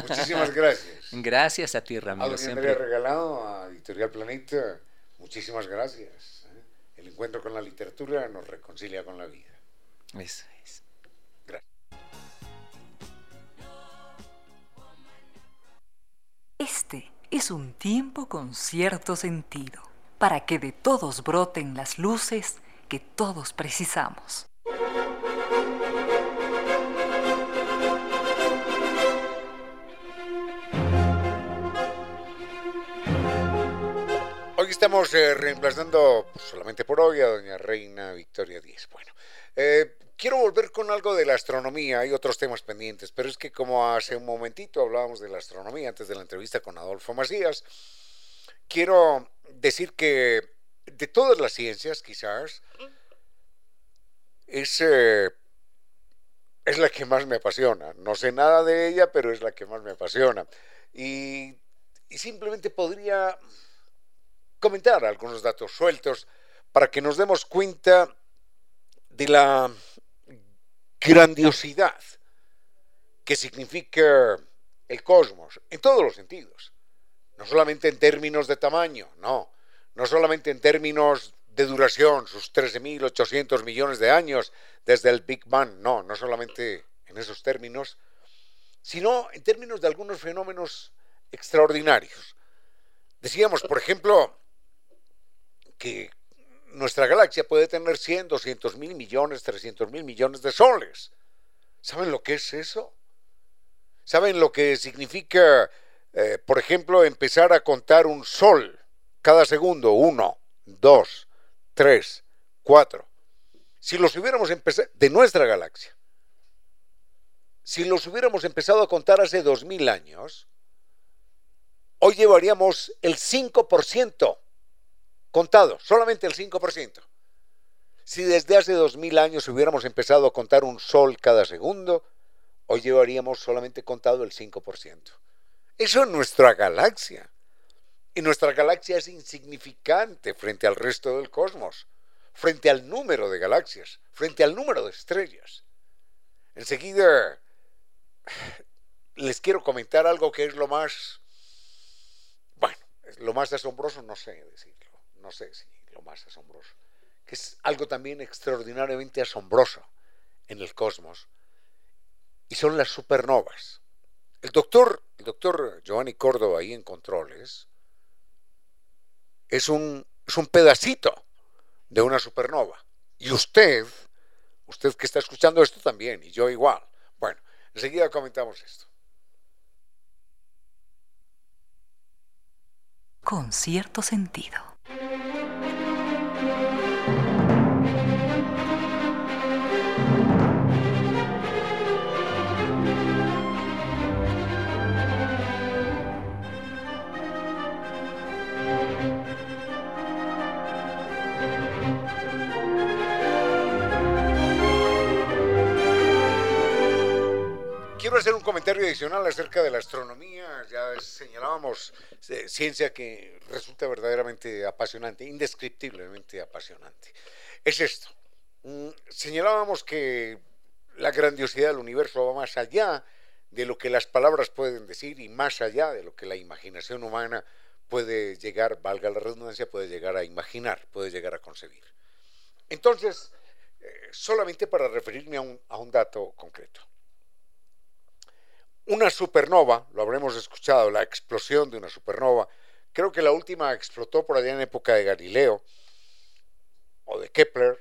Muchísimas gracias. Gracias a ti, Ramiro. siempre. regalado a Editorial Planeta. Muchísimas gracias. ¿eh? El encuentro con la literatura nos reconcilia con la vida. Eso es. Gracias. Este es un tiempo con cierto sentido, para que de todos broten las luces que todos precisamos. Estamos eh, reemplazando solamente por hoy a doña Reina Victoria Díez. Bueno, eh, quiero volver con algo de la astronomía, hay otros temas pendientes, pero es que como hace un momentito hablábamos de la astronomía antes de la entrevista con Adolfo Macías, quiero decir que de todas las ciencias quizás es, eh, es la que más me apasiona. No sé nada de ella, pero es la que más me apasiona. y simplemente podría comentar algunos datos sueltos para que nos demos cuenta de la grandiosidad que significa el cosmos en todos los sentidos. No solamente en términos de tamaño, no. No solamente en términos de duración, sus 13.800 millones de años desde el Big Bang, no, no solamente en esos términos, sino en términos de algunos fenómenos extraordinarios. Decíamos, por ejemplo, que nuestra galaxia puede tener 100, 200 mil millones, 300 mil millones de soles. ¿Saben lo que es eso? ¿Saben lo que significa, eh, por ejemplo, empezar a contar un sol cada segundo? Uno, dos, tres, cuatro. Si los hubiéramos empezado, de nuestra galaxia, si los hubiéramos empezado a contar hace dos mil años, hoy llevaríamos el 5% contado, solamente el 5%. Si desde hace 2000 años hubiéramos empezado a contar un sol cada segundo, hoy llevaríamos solamente contado el 5%. Eso es nuestra galaxia. Y nuestra galaxia es insignificante frente al resto del cosmos, frente al número de galaxias, frente al número de estrellas. Enseguida les quiero comentar algo que es lo más, bueno, lo más asombroso, no sé decirlo no sé si lo más asombroso, que es algo también extraordinariamente asombroso en el cosmos, y son las supernovas. El doctor, el doctor Giovanni Córdoba ahí en controles es un, es un pedacito de una supernova. Y usted, usted que está escuchando esto también, y yo igual. Bueno, enseguida comentamos esto. Con cierto sentido. Quiero hacer un comentario adicional acerca de la astronomía. Ya señalábamos eh, ciencia que resulta verdaderamente apasionante, indescriptiblemente apasionante. Es esto. Mm, señalábamos que la grandiosidad del universo va más allá de lo que las palabras pueden decir y más allá de lo que la imaginación humana puede llegar, valga la redundancia, puede llegar a imaginar, puede llegar a concebir. Entonces, eh, solamente para referirme a un, a un dato concreto. Una supernova, lo habremos escuchado, la explosión de una supernova, creo que la última explotó por allá en época de Galileo o de Kepler.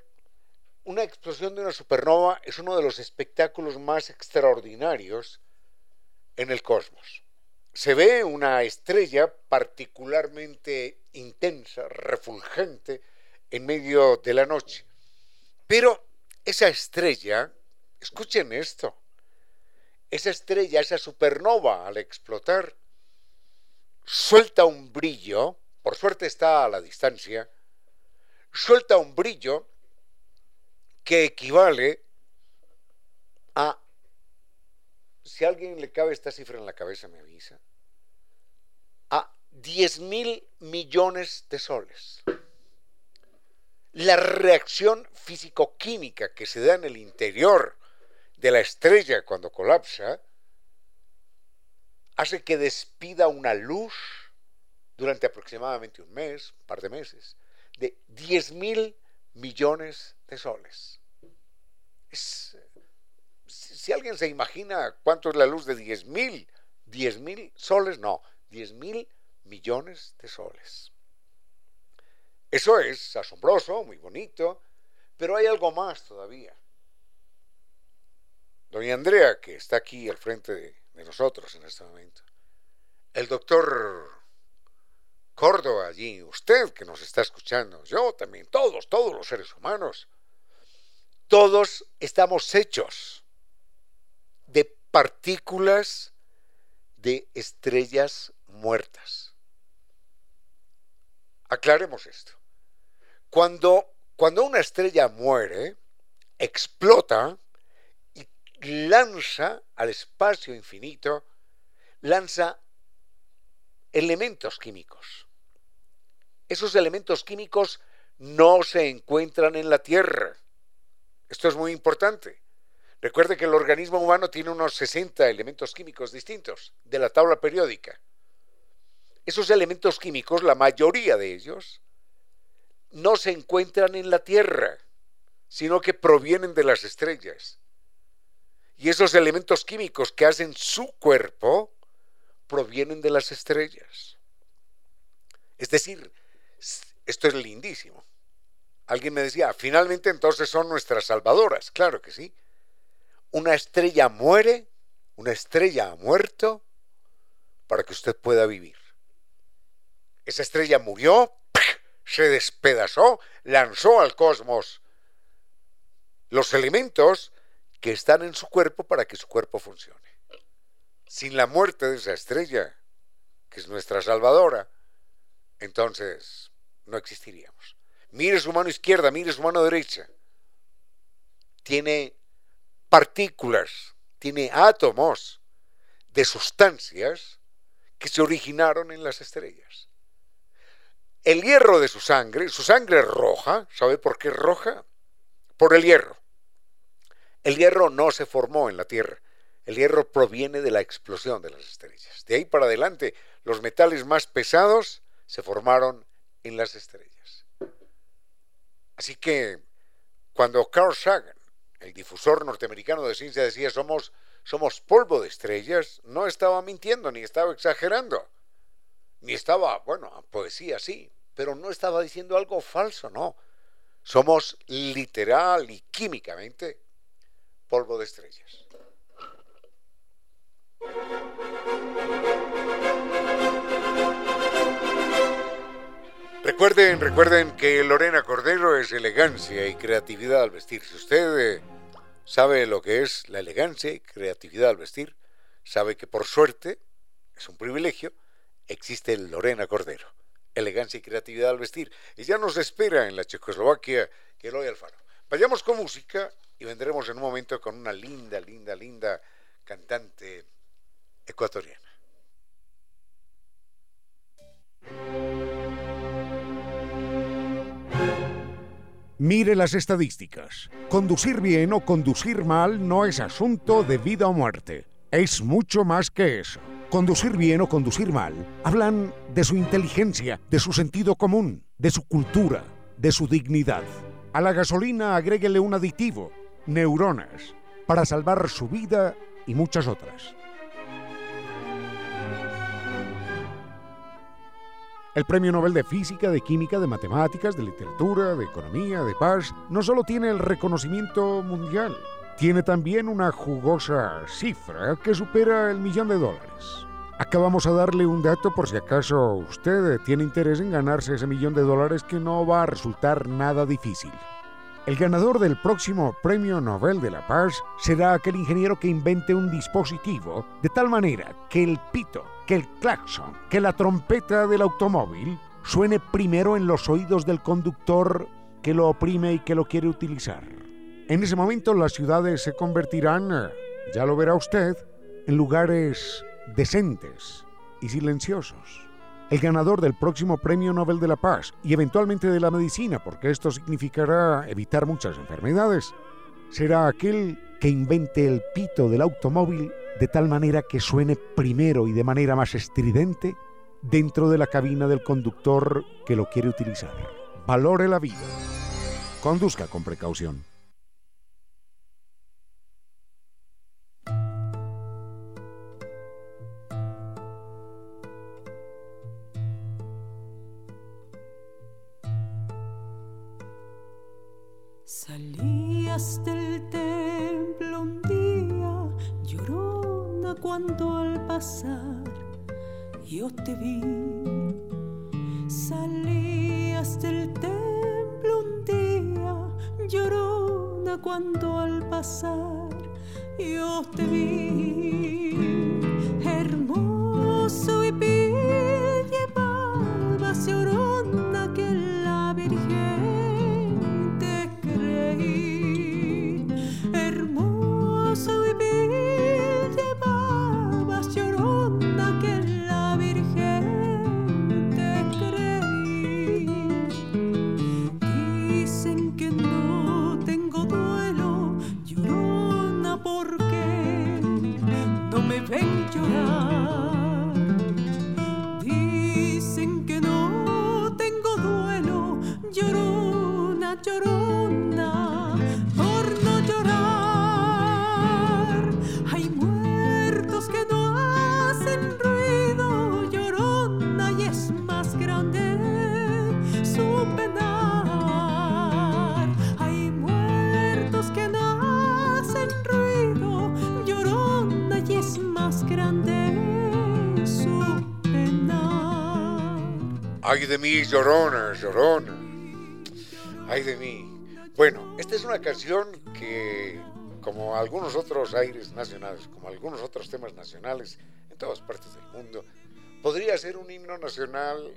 Una explosión de una supernova es uno de los espectáculos más extraordinarios en el cosmos. Se ve una estrella particularmente intensa, refulgente, en medio de la noche. Pero esa estrella, escuchen esto, esa estrella, esa supernova, al explotar, suelta un brillo, por suerte está a la distancia, suelta un brillo que equivale a, si a alguien le cabe esta cifra en la cabeza, me avisa, a 10 mil millones de soles. La reacción físico-química que se da en el interior de la estrella cuando colapsa hace que despida una luz durante aproximadamente un mes, un par de meses, de 10 mil millones de soles. si alguien se imagina cuánto es la luz de 10 mil, 10 mil soles, no, 10 mil millones de soles. Eso es asombroso, muy bonito, pero hay algo más todavía. Doña Andrea, que está aquí al frente de, nosotros en este momento, el doctor Córdoba allí, usted que nos está escuchando, yo también, todos, todos los seres humanos, todos estamos hechos de partículas de estrellas muertas. Aclaremos esto. Cuando, cuando una estrella muere, explota, lanza al espacio infinito, lanza elementos químicos. Esos elementos químicos no se encuentran en la Tierra. Esto es muy importante. Recuerde que el organismo humano tiene unos 60 elementos químicos distintos de la tabla periódica. Esos elementos químicos, la mayoría de ellos, no se encuentran en la Tierra, sino que provienen de las estrellas. Y esos elementos químicos que hacen su cuerpo provienen de las estrellas. Es decir, esto es lindísimo. Alguien me decía, finalmente entonces son nuestras salvadoras. Claro que sí. Una estrella muere, una estrella ha muerto para que usted pueda vivir. Esa estrella murió, se despedazó, lanzó al cosmos los elementos que están en su cuerpo para que su cuerpo funcione. Sin la muerte de esa estrella, que es nuestra salvadora, entonces no existiríamos. Mire su mano izquierda, mire su mano derecha. Tiene partículas, tiene átomos de sustancias que se originaron en las estrellas. El hierro de su sangre, su sangre es roja, ¿sabe por qué es roja? Por el hierro. El hierro no se formó en la Tierra. El hierro proviene de la explosión de las estrellas. De ahí para adelante, los metales más pesados se formaron en las estrellas. Así que cuando Carl Sagan, el difusor norteamericano de ciencia, decía somos, somos polvo de estrellas, no estaba mintiendo ni estaba exagerando. Ni estaba, bueno, poesía sí, pero no estaba diciendo algo falso, no. Somos literal y químicamente polvo de estrellas. Recuerden, recuerden que Lorena Cordero es elegancia y creatividad al vestir. Si usted eh, sabe lo que es la elegancia y creatividad al vestir, sabe que por suerte, es un privilegio, existe Lorena Cordero. Elegancia y creatividad al vestir. Y ya nos espera en la Checoslovaquia que Eloy Alfaro. Vayamos con música y vendremos en un momento con una linda, linda, linda cantante ecuatoriana. Mire las estadísticas. Conducir bien o conducir mal no es asunto de vida o muerte. Es mucho más que eso. Conducir bien o conducir mal hablan de su inteligencia, de su sentido común, de su cultura, de su dignidad. A la gasolina agréguele un aditivo, neuronas, para salvar su vida y muchas otras. El Premio Nobel de Física, de Química, de Matemáticas, de Literatura, de Economía, de Paz, no solo tiene el reconocimiento mundial, tiene también una jugosa cifra que supera el millón de dólares. Acabamos a darle un dato por si acaso usted tiene interés en ganarse ese millón de dólares que no va a resultar nada difícil. El ganador del próximo Premio Nobel de la Paz será aquel ingeniero que invente un dispositivo de tal manera que el pito, que el claxon, que la trompeta del automóvil suene primero en los oídos del conductor que lo oprime y que lo quiere utilizar. En ese momento las ciudades se convertirán, ya lo verá usted, en lugares decentes y silenciosos el ganador del próximo Premio Nobel de la Paz y eventualmente de la medicina, porque esto significará evitar muchas enfermedades, será aquel que invente el pito del automóvil de tal manera que suene primero y de manera más estridente dentro de la cabina del conductor que lo quiere utilizar. Valore la vida. Conduzca con precaución. Salías del templo un día, llorona cuando al pasar yo te vi. Salías del templo un día, llorona cuando al pasar yo te vi. Hermoso y vil llevabas llorona Ay de mí, llorona, llorona. Ay de mí. Bueno, esta es una canción que, como algunos otros aires nacionales, como algunos otros temas nacionales en todas partes del mundo, podría ser un himno nacional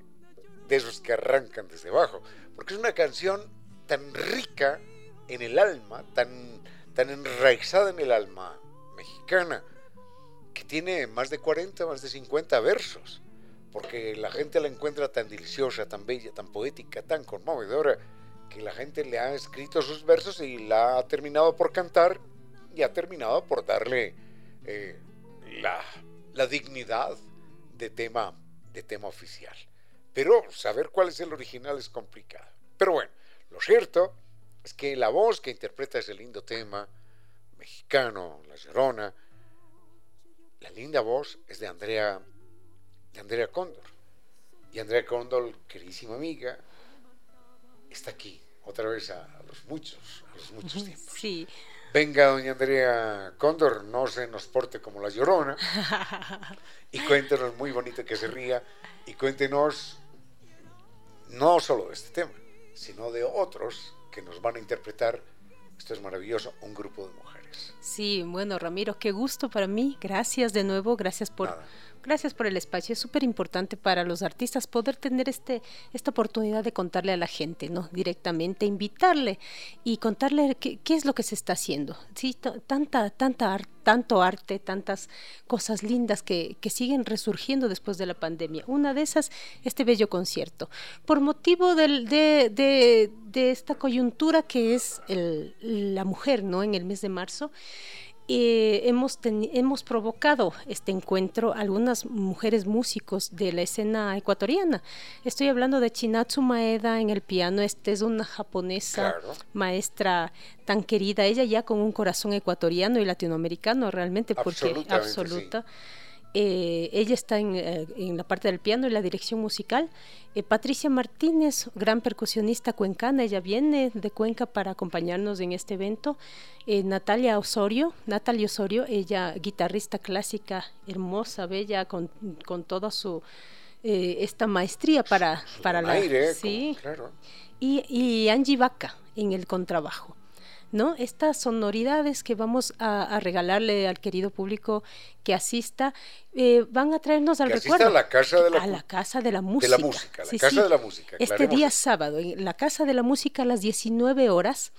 de esos que arrancan desde abajo, porque es una canción tan rica en el alma, tan, tan enraizada en el alma mexicana, que tiene más de 40, más de 50 versos porque la gente la encuentra tan deliciosa, tan bella, tan poética, tan conmovedora, que la gente le ha escrito sus versos y la ha terminado por cantar y ha terminado por darle eh, la, la, dignidad de tema, de tema oficial. Pero saber cuál es el original es complicado. Pero bueno, lo cierto es que la voz que interpreta ese lindo tema mexicano, La Llorona, la linda voz es de Andrea de Andrea Cóndor. Y Andrea Cóndor, queridísima amiga, está aquí, otra vez a, los muchos, a los muchos tiempos. Sí. Venga, doña Andrea Cóndor, no se nos porte como la llorona. y cuéntenos, muy bonito que se ría, y cuéntenos no solo de este tema, sino de otros que nos van a interpretar, esto es maravilloso, un grupo de mujeres. Sí, bueno, Ramiro, qué gusto para mí. Gracias de nuevo, gracias por Gracias por el espacio. Es súper importante para los artistas poder tener este, esta oportunidad de contarle a la gente, ¿no? Directamente, invitarle y contarle qué, es lo que se está haciendo. Sí, tanta, tanta ar- tanto arte, tantas cosas lindas que, que siguen resurgiendo después de la pandemia. Una de esas, este bello concierto. Por motivo de, de- de esta coyuntura que es la mujer, ¿no? En el mes de marzo, eh, hemos, teni- hemos provocado este encuentro algunas mujeres músicos de la escena ecuatoriana. Estoy hablando de Chinatsu Maeda en el piano. Esta es una japonesa Claro. maestra tan querida, ella ya con un corazón ecuatoriano y latinoamericano realmente, porque absoluta. Eh, ella está en, eh, en la parte del piano y la dirección musical. Eh, Patricia Martínez, gran percusionista cuencana, ella viene de Cuenca para acompañarnos en este evento. Natalia Osorio, Natalia Osorio, ella guitarrista clásica, hermosa, bella, con, con toda su esta maestría para, para Un la aire, como- sí, claro. y, y Angie Vaca en el contrabajo. ¿No? Estas sonoridades que vamos a, a regalarle al querido público que asista eh, van a traernos al Que recuerdo a la Casa de la a la casa de la De música. la música, la Sí, Casa sí. de la Música. Este día sábado, en la Casa de la Música a las 19 horas,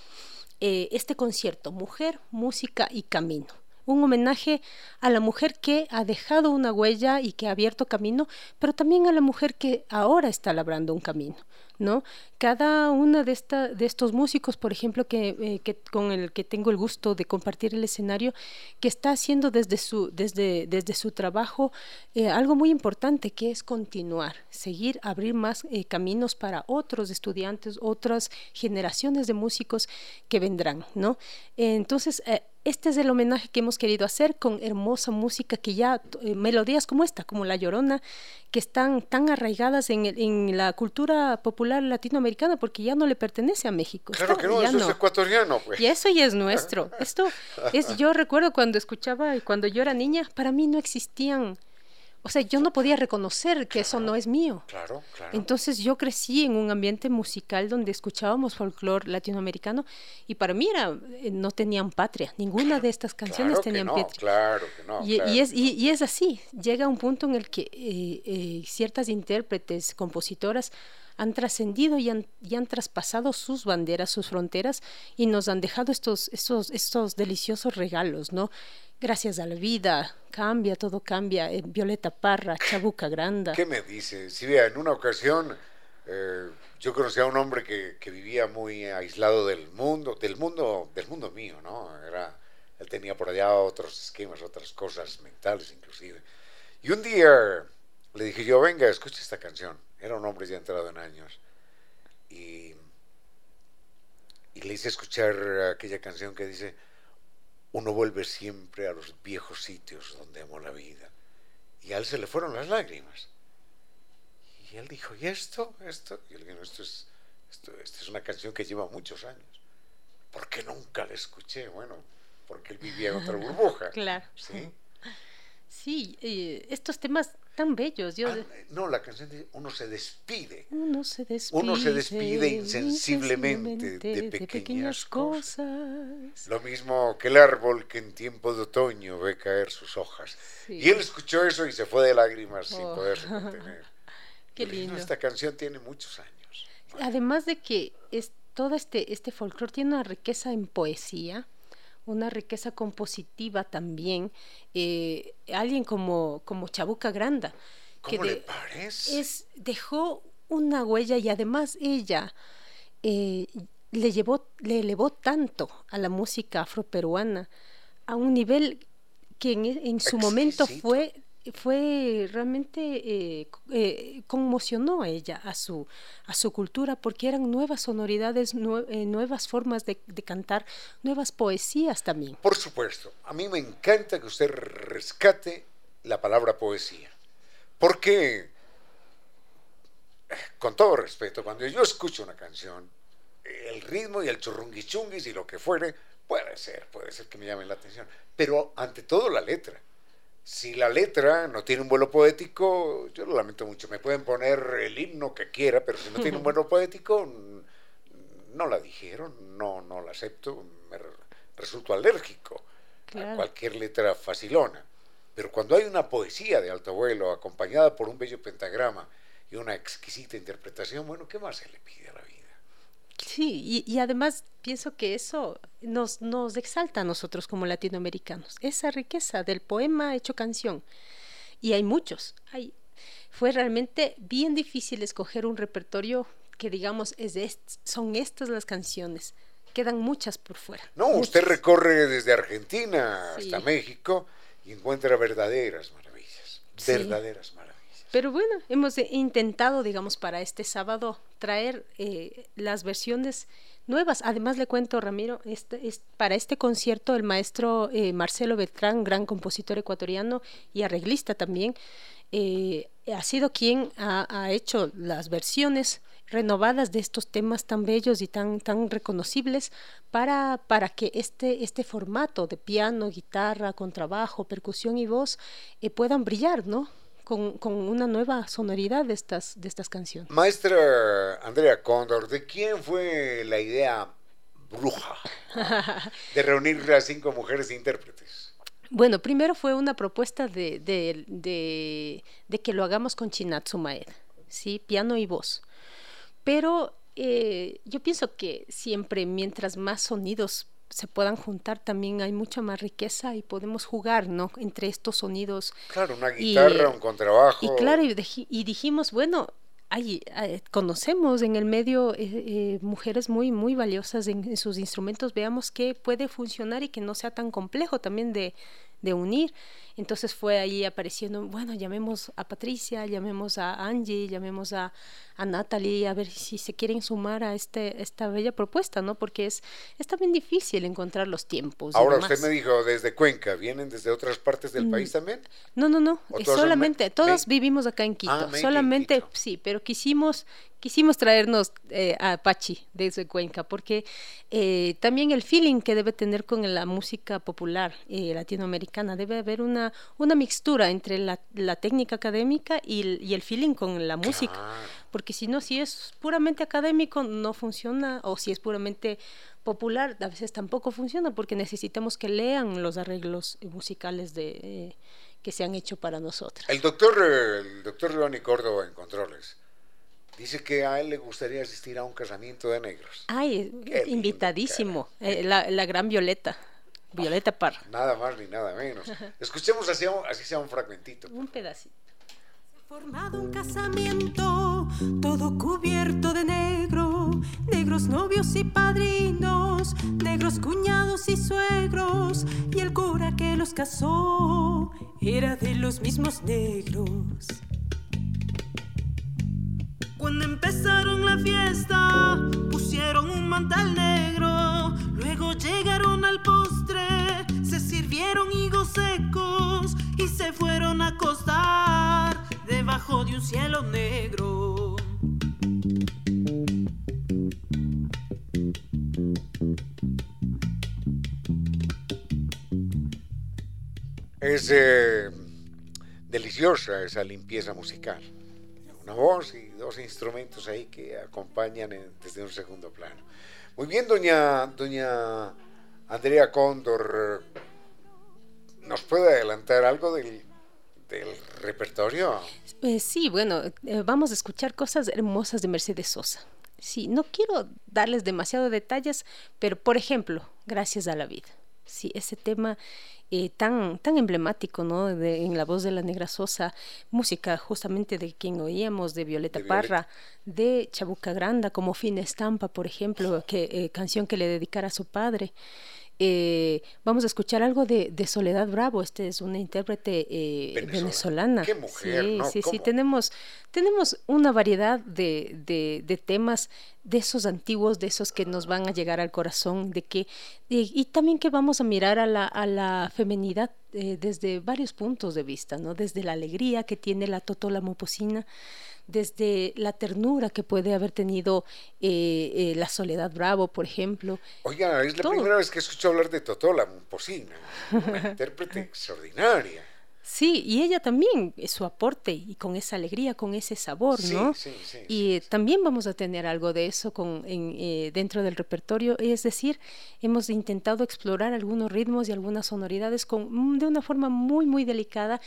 eh, este concierto, Mujer, Música y Camino. Un homenaje a la mujer que ha dejado una huella y que ha abierto camino, pero también a la mujer que ahora está labrando un camino. ¿No? Cada una de, de estos músicos, por ejemplo, que, eh, que con el que tengo el gusto de compartir el escenario, que está haciendo desde su, desde, desde su trabajo eh, algo muy importante, que es continuar, seguir, abrir más eh, caminos para otros estudiantes, otras generaciones de músicos que vendrán, ¿no? entonces, este es el homenaje que hemos querido hacer con hermosa música que ya, eh, melodías como esta, como La Llorona, que están tan arraigadas en, el- en la cultura popular latinoamericana porque ya no le pertenece a México. Claro está- que no, eso es ecuatoriano, pues. y eso ya es nuestro. Esto es, yo recuerdo cuando escuchaba y cuando yo era niña, para mí no existían, o sea, yo no podía reconocer que eso no es mío. Claro, claro. Entonces yo crecí en un ambiente musical donde escuchábamos folclore latinoamericano y para mí era, eh, no tenían patria, ninguna de estas canciones claro que tenían no, patria. claro que no. Y, claro y es, que y, y es así, llega un punto en el que eh, eh, ciertas intérpretes, compositoras, han trascendido y han, y han traspasado sus banderas, sus fronteras y nos han dejado estos, estos, estos deliciosos regalos, ¿no? Gracias a la vida, cambia, todo cambia. eh, Violeta Parra, Chabuca Granda. ¿Qué me dice? Si vea, en una ocasión eh, yo conocí a un hombre que, que vivía muy aislado del mundo, del mundo, del mundo mío, ¿no? Era, él tenía por allá otros esquemas, otras cosas mentales inclusive. Y un día le dije yo, venga, escucha esta canción. Era un hombre ya entrado en años. Y, y le hice escuchar aquella canción que dice, uno vuelve siempre a los viejos sitios donde amó la vida. Y a él se le fueron las lágrimas. Y él dijo, ¿y esto? ¿Esto? Y dije, no, esto es, esto, es una canción que lleva muchos años. ¿Por qué nunca la escuché? Bueno, porque él vivía en otra burbuja. Claro. ¿sí? Sí, eh, estos temas tan bellos. Yo, Ah, no, la canción dice, uno se despide. Uno se despide, Uno se despide insensiblemente de pequeñas cosas. Lo mismo que el árbol que en tiempo de otoño ve caer sus hojas. Sí. Y él escuchó eso y se fue de lágrimas sin Oh. poderse contener. Qué Yo le dije, "No, lindo. esta canción tiene muchos años. Además de que es, todo este, este folclore tiene una riqueza en poesía, una riqueza compositiva también. eh, alguien como, como Chabuca Granda, que ¿Cómo le de- parece? es, dejó una huella y además ella eh, le, llevó, le elevó tanto a la música afroperuana a un nivel que en, en su momento fue fue realmente eh, eh, conmocionó a ella a su a su cultura porque eran nuevas sonoridades eh, nuevas formas de, cantar nuevas poesías también Por supuesto, a mí me encanta que usted rescate la palabra poesía. Porque, con todo respeto, cuando yo escucho una canción, el ritmo y el churrunguichunguis y lo que fuere, puede ser, puede ser que me llame la atención. Pero ante todo la letra. Si la letra no tiene un vuelo poético, yo lo lamento mucho. Me pueden poner el himno que quiera, pero si no tiene un vuelo poético, no la dijeron, no, no la acepto, me re- resulto alérgico a cualquier letra facilona. Pero cuando hay una poesía de alto vuelo acompañada por un bello pentagrama y una exquisita interpretación, bueno, ¿qué más se le pide a la? Sí, y, y además pienso que eso nos, nos exalta a nosotros como latinoamericanos, esa riqueza del poema hecho canción. Y hay muchos. Hay, fue realmente bien difícil escoger un repertorio que digamos es de son estas las canciones. Quedan muchas por fuera. No, usted recorre desde Argentina Sí. hasta México y encuentra verdaderas maravillas. Sí. Verdaderas maravillas. Pero bueno, hemos eh, intentado, digamos, para este sábado traer eh, las versiones nuevas. Además, le cuento, Ramiro, este, es, para este concierto el maestro eh, Marcelo Beltrán, gran compositor ecuatoriano y arreglista también, eh, ha sido quien ha, ha hecho las versiones renovadas de estos temas tan bellos y tan, tan reconocibles para, para que este, este formato de piano, guitarra, contrabajo, percusión y voz eh, puedan brillar, ¿no? Con, con una nueva sonoridad de estas, de estas canciones. Maestra Andrea Cóndor, ¿de quién fue la idea bruja de reunir a cinco mujeres intérpretes? Bueno, primero fue una propuesta de, de, de, de que lo hagamos con Chinatsu Maeda, ¿sí? piano y voz. Pero eh, yo pienso que siempre mientras más sonidos se puedan juntar, también hay mucha más riqueza y podemos jugar, ¿no? Entre estos sonidos. Claro, una Y, guitarra, eh, un contrabajo. Y claro, y, y dijimos, bueno, hay, conocemos en el medio eh, eh, mujeres muy, muy valiosas en, en sus instrumentos, veamos que puede funcionar y que no sea tan complejo también de, de unir. Entonces fue ahí apareciendo, bueno, llamemos a Patricia, llamemos a Angie, llamemos a, a Natalie, a ver si se quieren sumar a este, esta bella propuesta, ¿no? Porque es, es también difícil encontrar los tiempos. Ahora usted me dijo desde Cuenca, ¿vienen desde otras partes del Mm, país también? No, no, no, ¿O eh, todos son solamente, me- todos vivimos acá en Quito, Ah, solamente, sí, pero quisimos, quisimos traernos eh, a Pachi desde Cuenca, porque eh, también el feeling que debe tener con la música popular eh, latinoamericana, debe haber una, una mixtura entre la, la técnica académica y el, y el feeling con la música, Claro. porque si no, si es puramente académico, no funciona, o si es puramente popular, a veces tampoco funciona, porque necesitamos que lean los arreglos musicales de... eh, que se han hecho para nosotros. El doctor, el doctor Ronnie Córdoba en Controles dice que a él le gustaría asistir a un casamiento de negros. Ay, Qué invitadísimo, eh, la, la gran Violeta, Violeta Parra. Nada más ni nada menos. Escuchemos así, así sea un fragmentito. Un pedacito. Formado un casamiento, todo cubierto de negro, negros novios y padrinos, negros cuñados y suegros, y el cura que los casó era de los mismos negros. Cuando empezaron la fiesta, pusieron un mantal negro. Luego llegaron al postre, se sirvieron higos secos y se fueron a acostar debajo de un cielo negro. Es eh, deliciosa esa limpieza musical. Una voz y dos instrumentos ahí que acompañan en- desde un segundo plano. Muy bien, doña, doña Andrea Cóndor. ¿Nos puede adelantar algo del, del repertorio? Eh, sí, bueno, eh, vamos a escuchar cosas hermosas de Mercedes Sosa. Sí, no quiero darles demasiado detalles, pero por ejemplo, Gracias a la vida. Sí, ese tema eh, tan, tan emblemático, ¿no? De- en la voz de la Negra Sosa, música justamente de quien oíamos, de Violeta De Violeta. Parra, de Chabuca Granda, como Fina Estampa, por ejemplo, que, eh, canción que le dedicara a su padre. Eh, vamos a escuchar algo de, de Soledad Bravo, este es una intérprete eh, Venezolana. venezolana. Qué mujer, sí, ¿no? sí, sí, ¿Cómo? tenemos, tenemos una variedad de, de, de temas de esos antiguos, de esos que nos van a llegar al corazón, de que, de- y también que vamos a mirar a la, a la femenidad eh, desde varios puntos de vista, ¿no? Desde la alegría que tiene la Totola Moposina, desde la ternura que puede haber tenido eh, eh, la Soledad Bravo, por ejemplo. Oiga, es la Todo. primera vez que escucho hablar de Totó, la Momposina. Una intérprete extraordinaria. Sí, y ella también, su aporte y con esa alegría, con ese sabor, ¿no? Sí, sí, y también vamos a tener algo de eso con, en, eh, dentro del repertorio, es decir, hemos intentado explorar algunos ritmos y algunas sonoridades con, mm, de una forma muy, muy delicada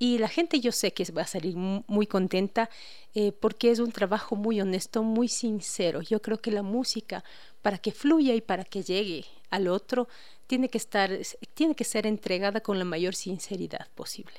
y la gente yo sé que va a salir muy contenta eh, porque es un trabajo muy honesto, muy sincero. Yo creo que la música, para que fluya y para que llegue al otro, tiene que estar, tiene que ser entregada con la mayor sinceridad posible.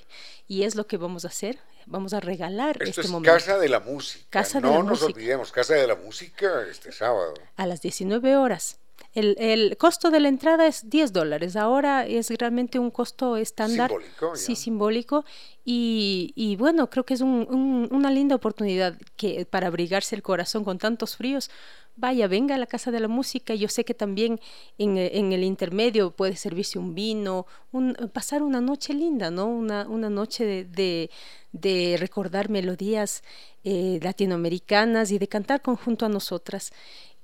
Y es lo que vamos a hacer. Vamos a regalar Esto este es momento. Casa de la Música. Casa no de la nos Música. olvidemos, Casa de la Música este sábado. A las 19 horas. El, el, costo de la entrada es 10 dólares. Ahora es realmente un costo estándar. Simbólico. Sí, simbólico. Y, y, bueno, creo que es un, un, una linda oportunidad que, para abrigarse el corazón con tantos fríos. Vaya, venga a la Casa de la Música. Yo sé que también en, en el intermedio puede servirse un vino, un, pasar una noche linda, ¿no? Una, una noche de, de, de recordar melodías eh, latinoamericanas y de cantar conjunto a nosotras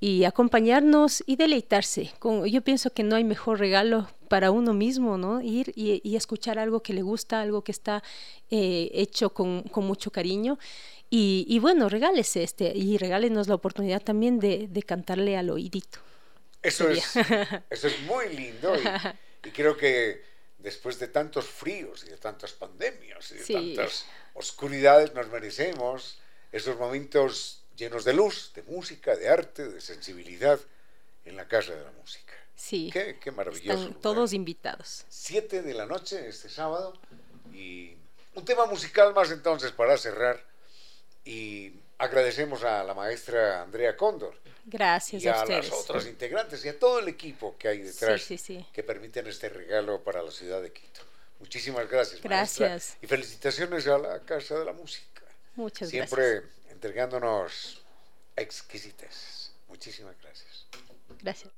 y acompañarnos y deleitarse. Con, yo pienso que no hay mejor regalo para uno mismo, ¿no? Ir y, y escuchar algo que le gusta, algo que está eh, hecho con, con, mucho cariño. Y, y, bueno, regálese este y regálenos la oportunidad también de, de cantarle al oídito. Eso es, eso es muy lindo y, y, creo que después de tantos fríos y de tantas pandemias y de sí. tantas oscuridades nos merecemos esos momentos llenos de luz, de música, de arte, de sensibilidad en la Casa de la Música. Sí. Qué, qué maravilloso. Están todos invitados. Siete de la noche este sábado y un tema musical más entonces para cerrar y agradecemos a la maestra Andrea Cóndor. Gracias y a, a ustedes. las otras integrantes y a todo el equipo que hay detrás sí, sí, sí. que permiten este regalo para la ciudad de Quito. Muchísimas gracias. Gracias. Maestra, y felicitaciones a la Casa de la Música. Muchas Siempre gracias entregándonos exquisites. Muchísimas gracias. Gracias.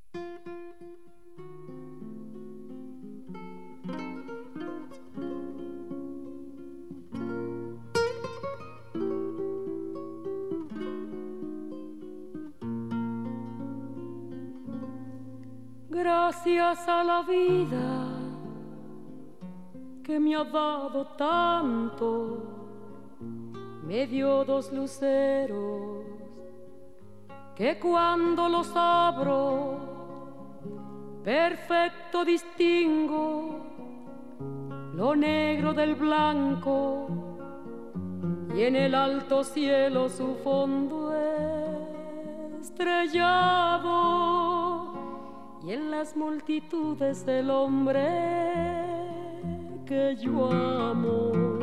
Gracias a la vida que me ha dado tanto me dio dos luceros que cuando los abro perfecto distingo lo negro del blanco y en el alto cielo su fondo estrellado y en las multitudes del hombre que yo amo.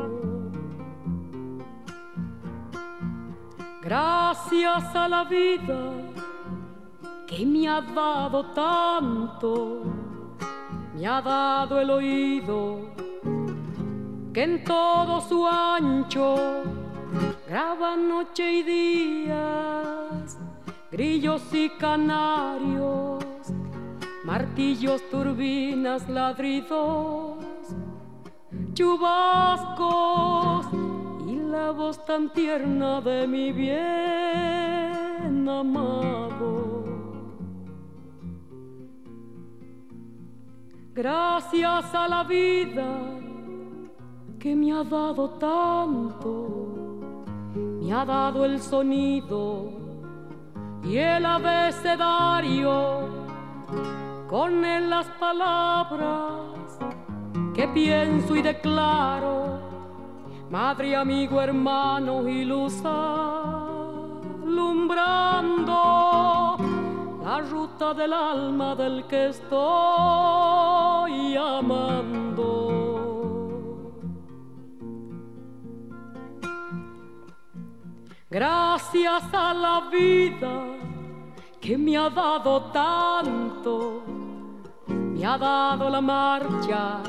Gracias a la vida que me ha dado tanto, me ha dado el oído que en todo su ancho graba noche y días, grillos y canarios, martillos, turbinas, ladridos, chubascos la voz tan tierna de mi bien amado. Gracias a la vida que me ha dado tanto, me ha dado el sonido y el abecedario, con él las palabras que pienso y declaro madre, amigo, hermano y luz alumbrando la ruta del alma del que estoy amando. Gracias a la vida que me ha dado tanto, me ha dado la marcha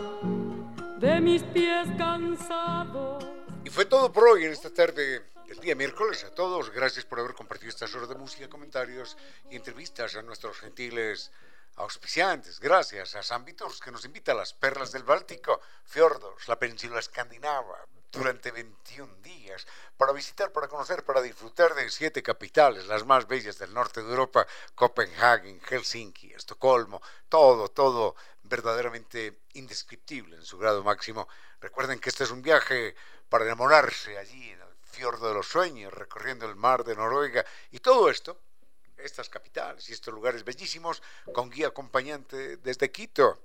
de mis pies cansados. Y fue todo por hoy en esta tarde del día miércoles. A todos, gracias por haber compartido estas horas de música, comentarios y entrevistas a nuestros gentiles auspiciantes. Gracias a San Vitors, que nos invita a las perlas del Báltico, fiordos, la península escandinava, durante 21 días para visitar, para conocer, para disfrutar de siete capitales, las más bellas del norte de Europa, Copenhague, Helsinki, Estocolmo, todo, todo verdaderamente indescriptible en su grado máximo. Recuerden que este es un viaje para enamorarse allí en el fiordo de los sueños, recorriendo el mar de Noruega y todo esto, estas capitales y estos lugares bellísimos, con guía acompañante desde Quito,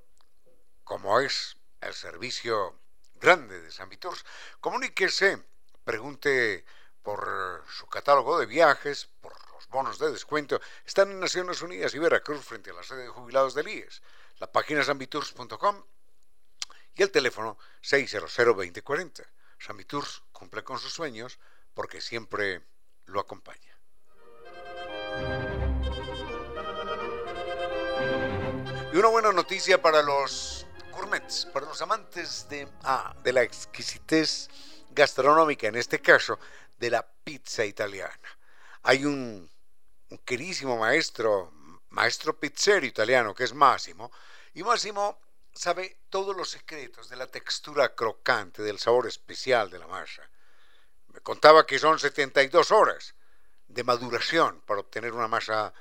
como es el servicio grande de San Vitors. Comuníquese, pregunte por su catálogo de viajes, por los bonos de descuento. Están en Naciones Unidas y Veracruz frente a la sede de jubilados del IES. La página sanviturs.com y el teléfono 600-2040. San Viturs cumple con sus sueños porque siempre lo acompaña. Y una buena noticia para los gourmets, para los amantes de, ah, de la exquisitez gastronómica, en este caso de la pizza italiana. Hay un, un queridísimo maestro, maestro pizzero italiano, que es Massimo, y Massimo sabe todos los secretos de la textura crocante, del sabor especial de la masa. Me contaba que son 72 horas de maduración para obtener una masa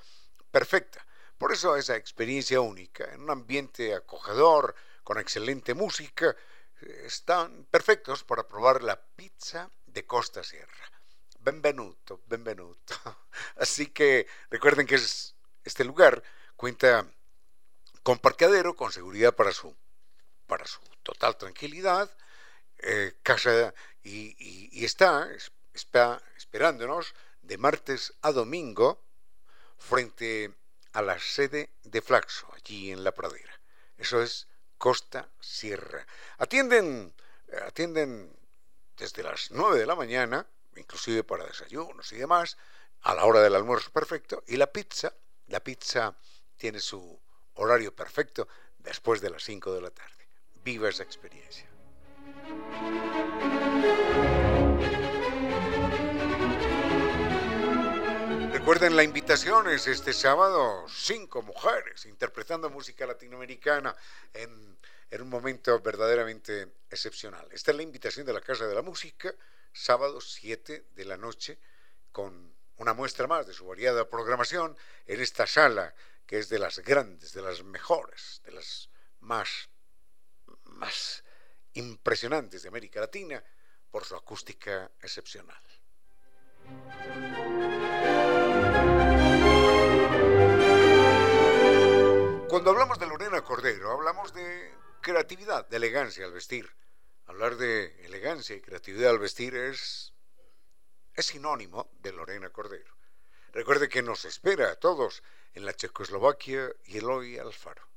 perfecta. Por eso esa experiencia única, en un ambiente acogedor, con excelente música, están perfectos para probar la pizza de Costa Sierra. Benvenuto, benvenuto. Así que recuerden que este lugar cuenta con parqueadero, con seguridad para su, para su total tranquilidad, eh, casa y, está, está esperándonos de martes a domingo frente a la sede de Flaxo, allí en la pradera. Eso es Costa Sierra. Atienden, atienden desde las 9 de la mañana, inclusive para desayunos y demás, a la hora del almuerzo perfecto, y la pizza, la pizza tiene su horario perfecto después de las 5 de la tarde. Viva esa experiencia. Recuerden la invitación es este sábado, cinco mujeres interpretando música latinoamericana en, en, un momento verdaderamente excepcional. Esta es la invitación de la Casa de la Música, sábado 7 de la noche, con una muestra más de su variada programación en esta sala que es de las grandes, de las mejores, de las más, más impresionantes de América Latina por su acústica excepcional. Cuando hablamos de Lorena Cordero, hablamos de creatividad, de elegancia al vestir. Hablar de elegancia y creatividad al vestir es, es sinónimo de Lorena Cordero. Recuerde que nos espera a todos en la Checoslovaquia y Eloy Alfaro.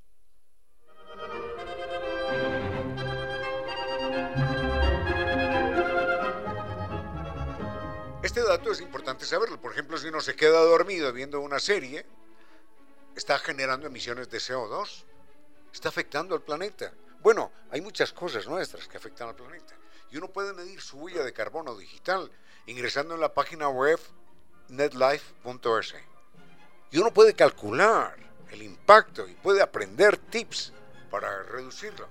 Este dato es importante saberlo. Por ejemplo, si uno se queda dormido viendo una serie, está generando emisiones de CO2, está afectando al planeta. Bueno, hay muchas cosas nuestras que afectan al planeta. Y uno puede medir su huella de carbono digital ingresando en la página web netlife.es. Y uno puede calcular el impacto y puede aprender tips para reducirlo.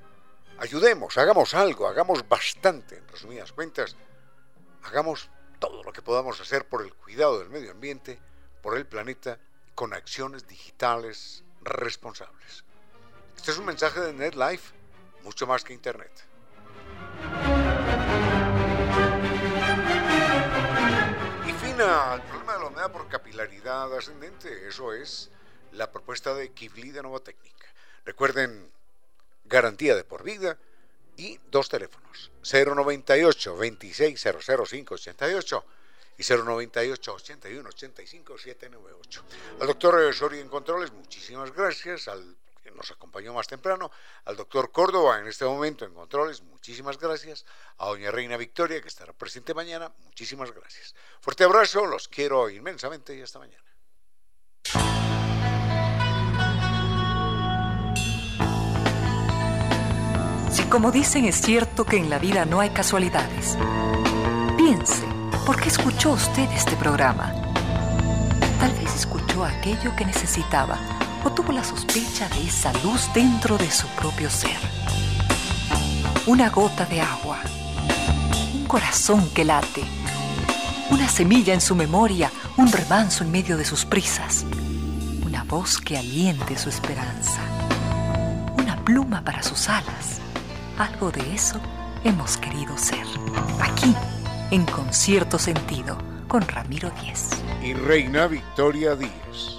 Ayudemos, hagamos algo, hagamos bastante, en resumidas cuentas, hagamos todo lo que podamos hacer por el cuidado del medio ambiente, por el planeta con acciones digitales responsables. Este es un mensaje de NetLife, mucho más que Internet. Al problema de la humedad por capilaridad ascendente, eso es la propuesta de Kivli de Nova Técnica. Recuerden, garantía de por vida y dos teléfonos, 098 2600588 y 098 81 85 798. Al doctor Soria en Controles, muchísimas gracias. Al nos acompañó más temprano, al doctor Córdoba en este momento en Controles, muchísimas gracias. A doña Reina Victoria, que estará presente mañana, muchísimas gracias. Fuerte abrazo, los quiero inmensamente y hasta mañana. Si como dicen es cierto que en la vida no hay casualidades, piense. ¿Por qué escuchó usted este programa? Tal vez escuchó aquello que necesitaba tuvo la sospecha de esa luz dentro de su propio ser. Una gota de agua, un corazón que late, una semilla en su memoria, un remanso en medio de sus prisas, una voz que aliente su esperanza, una pluma para sus alas. Algo de eso hemos querido ser. Aquí, en concierto sentido, con Ramiro Díez. Y Reina Victoria Díez.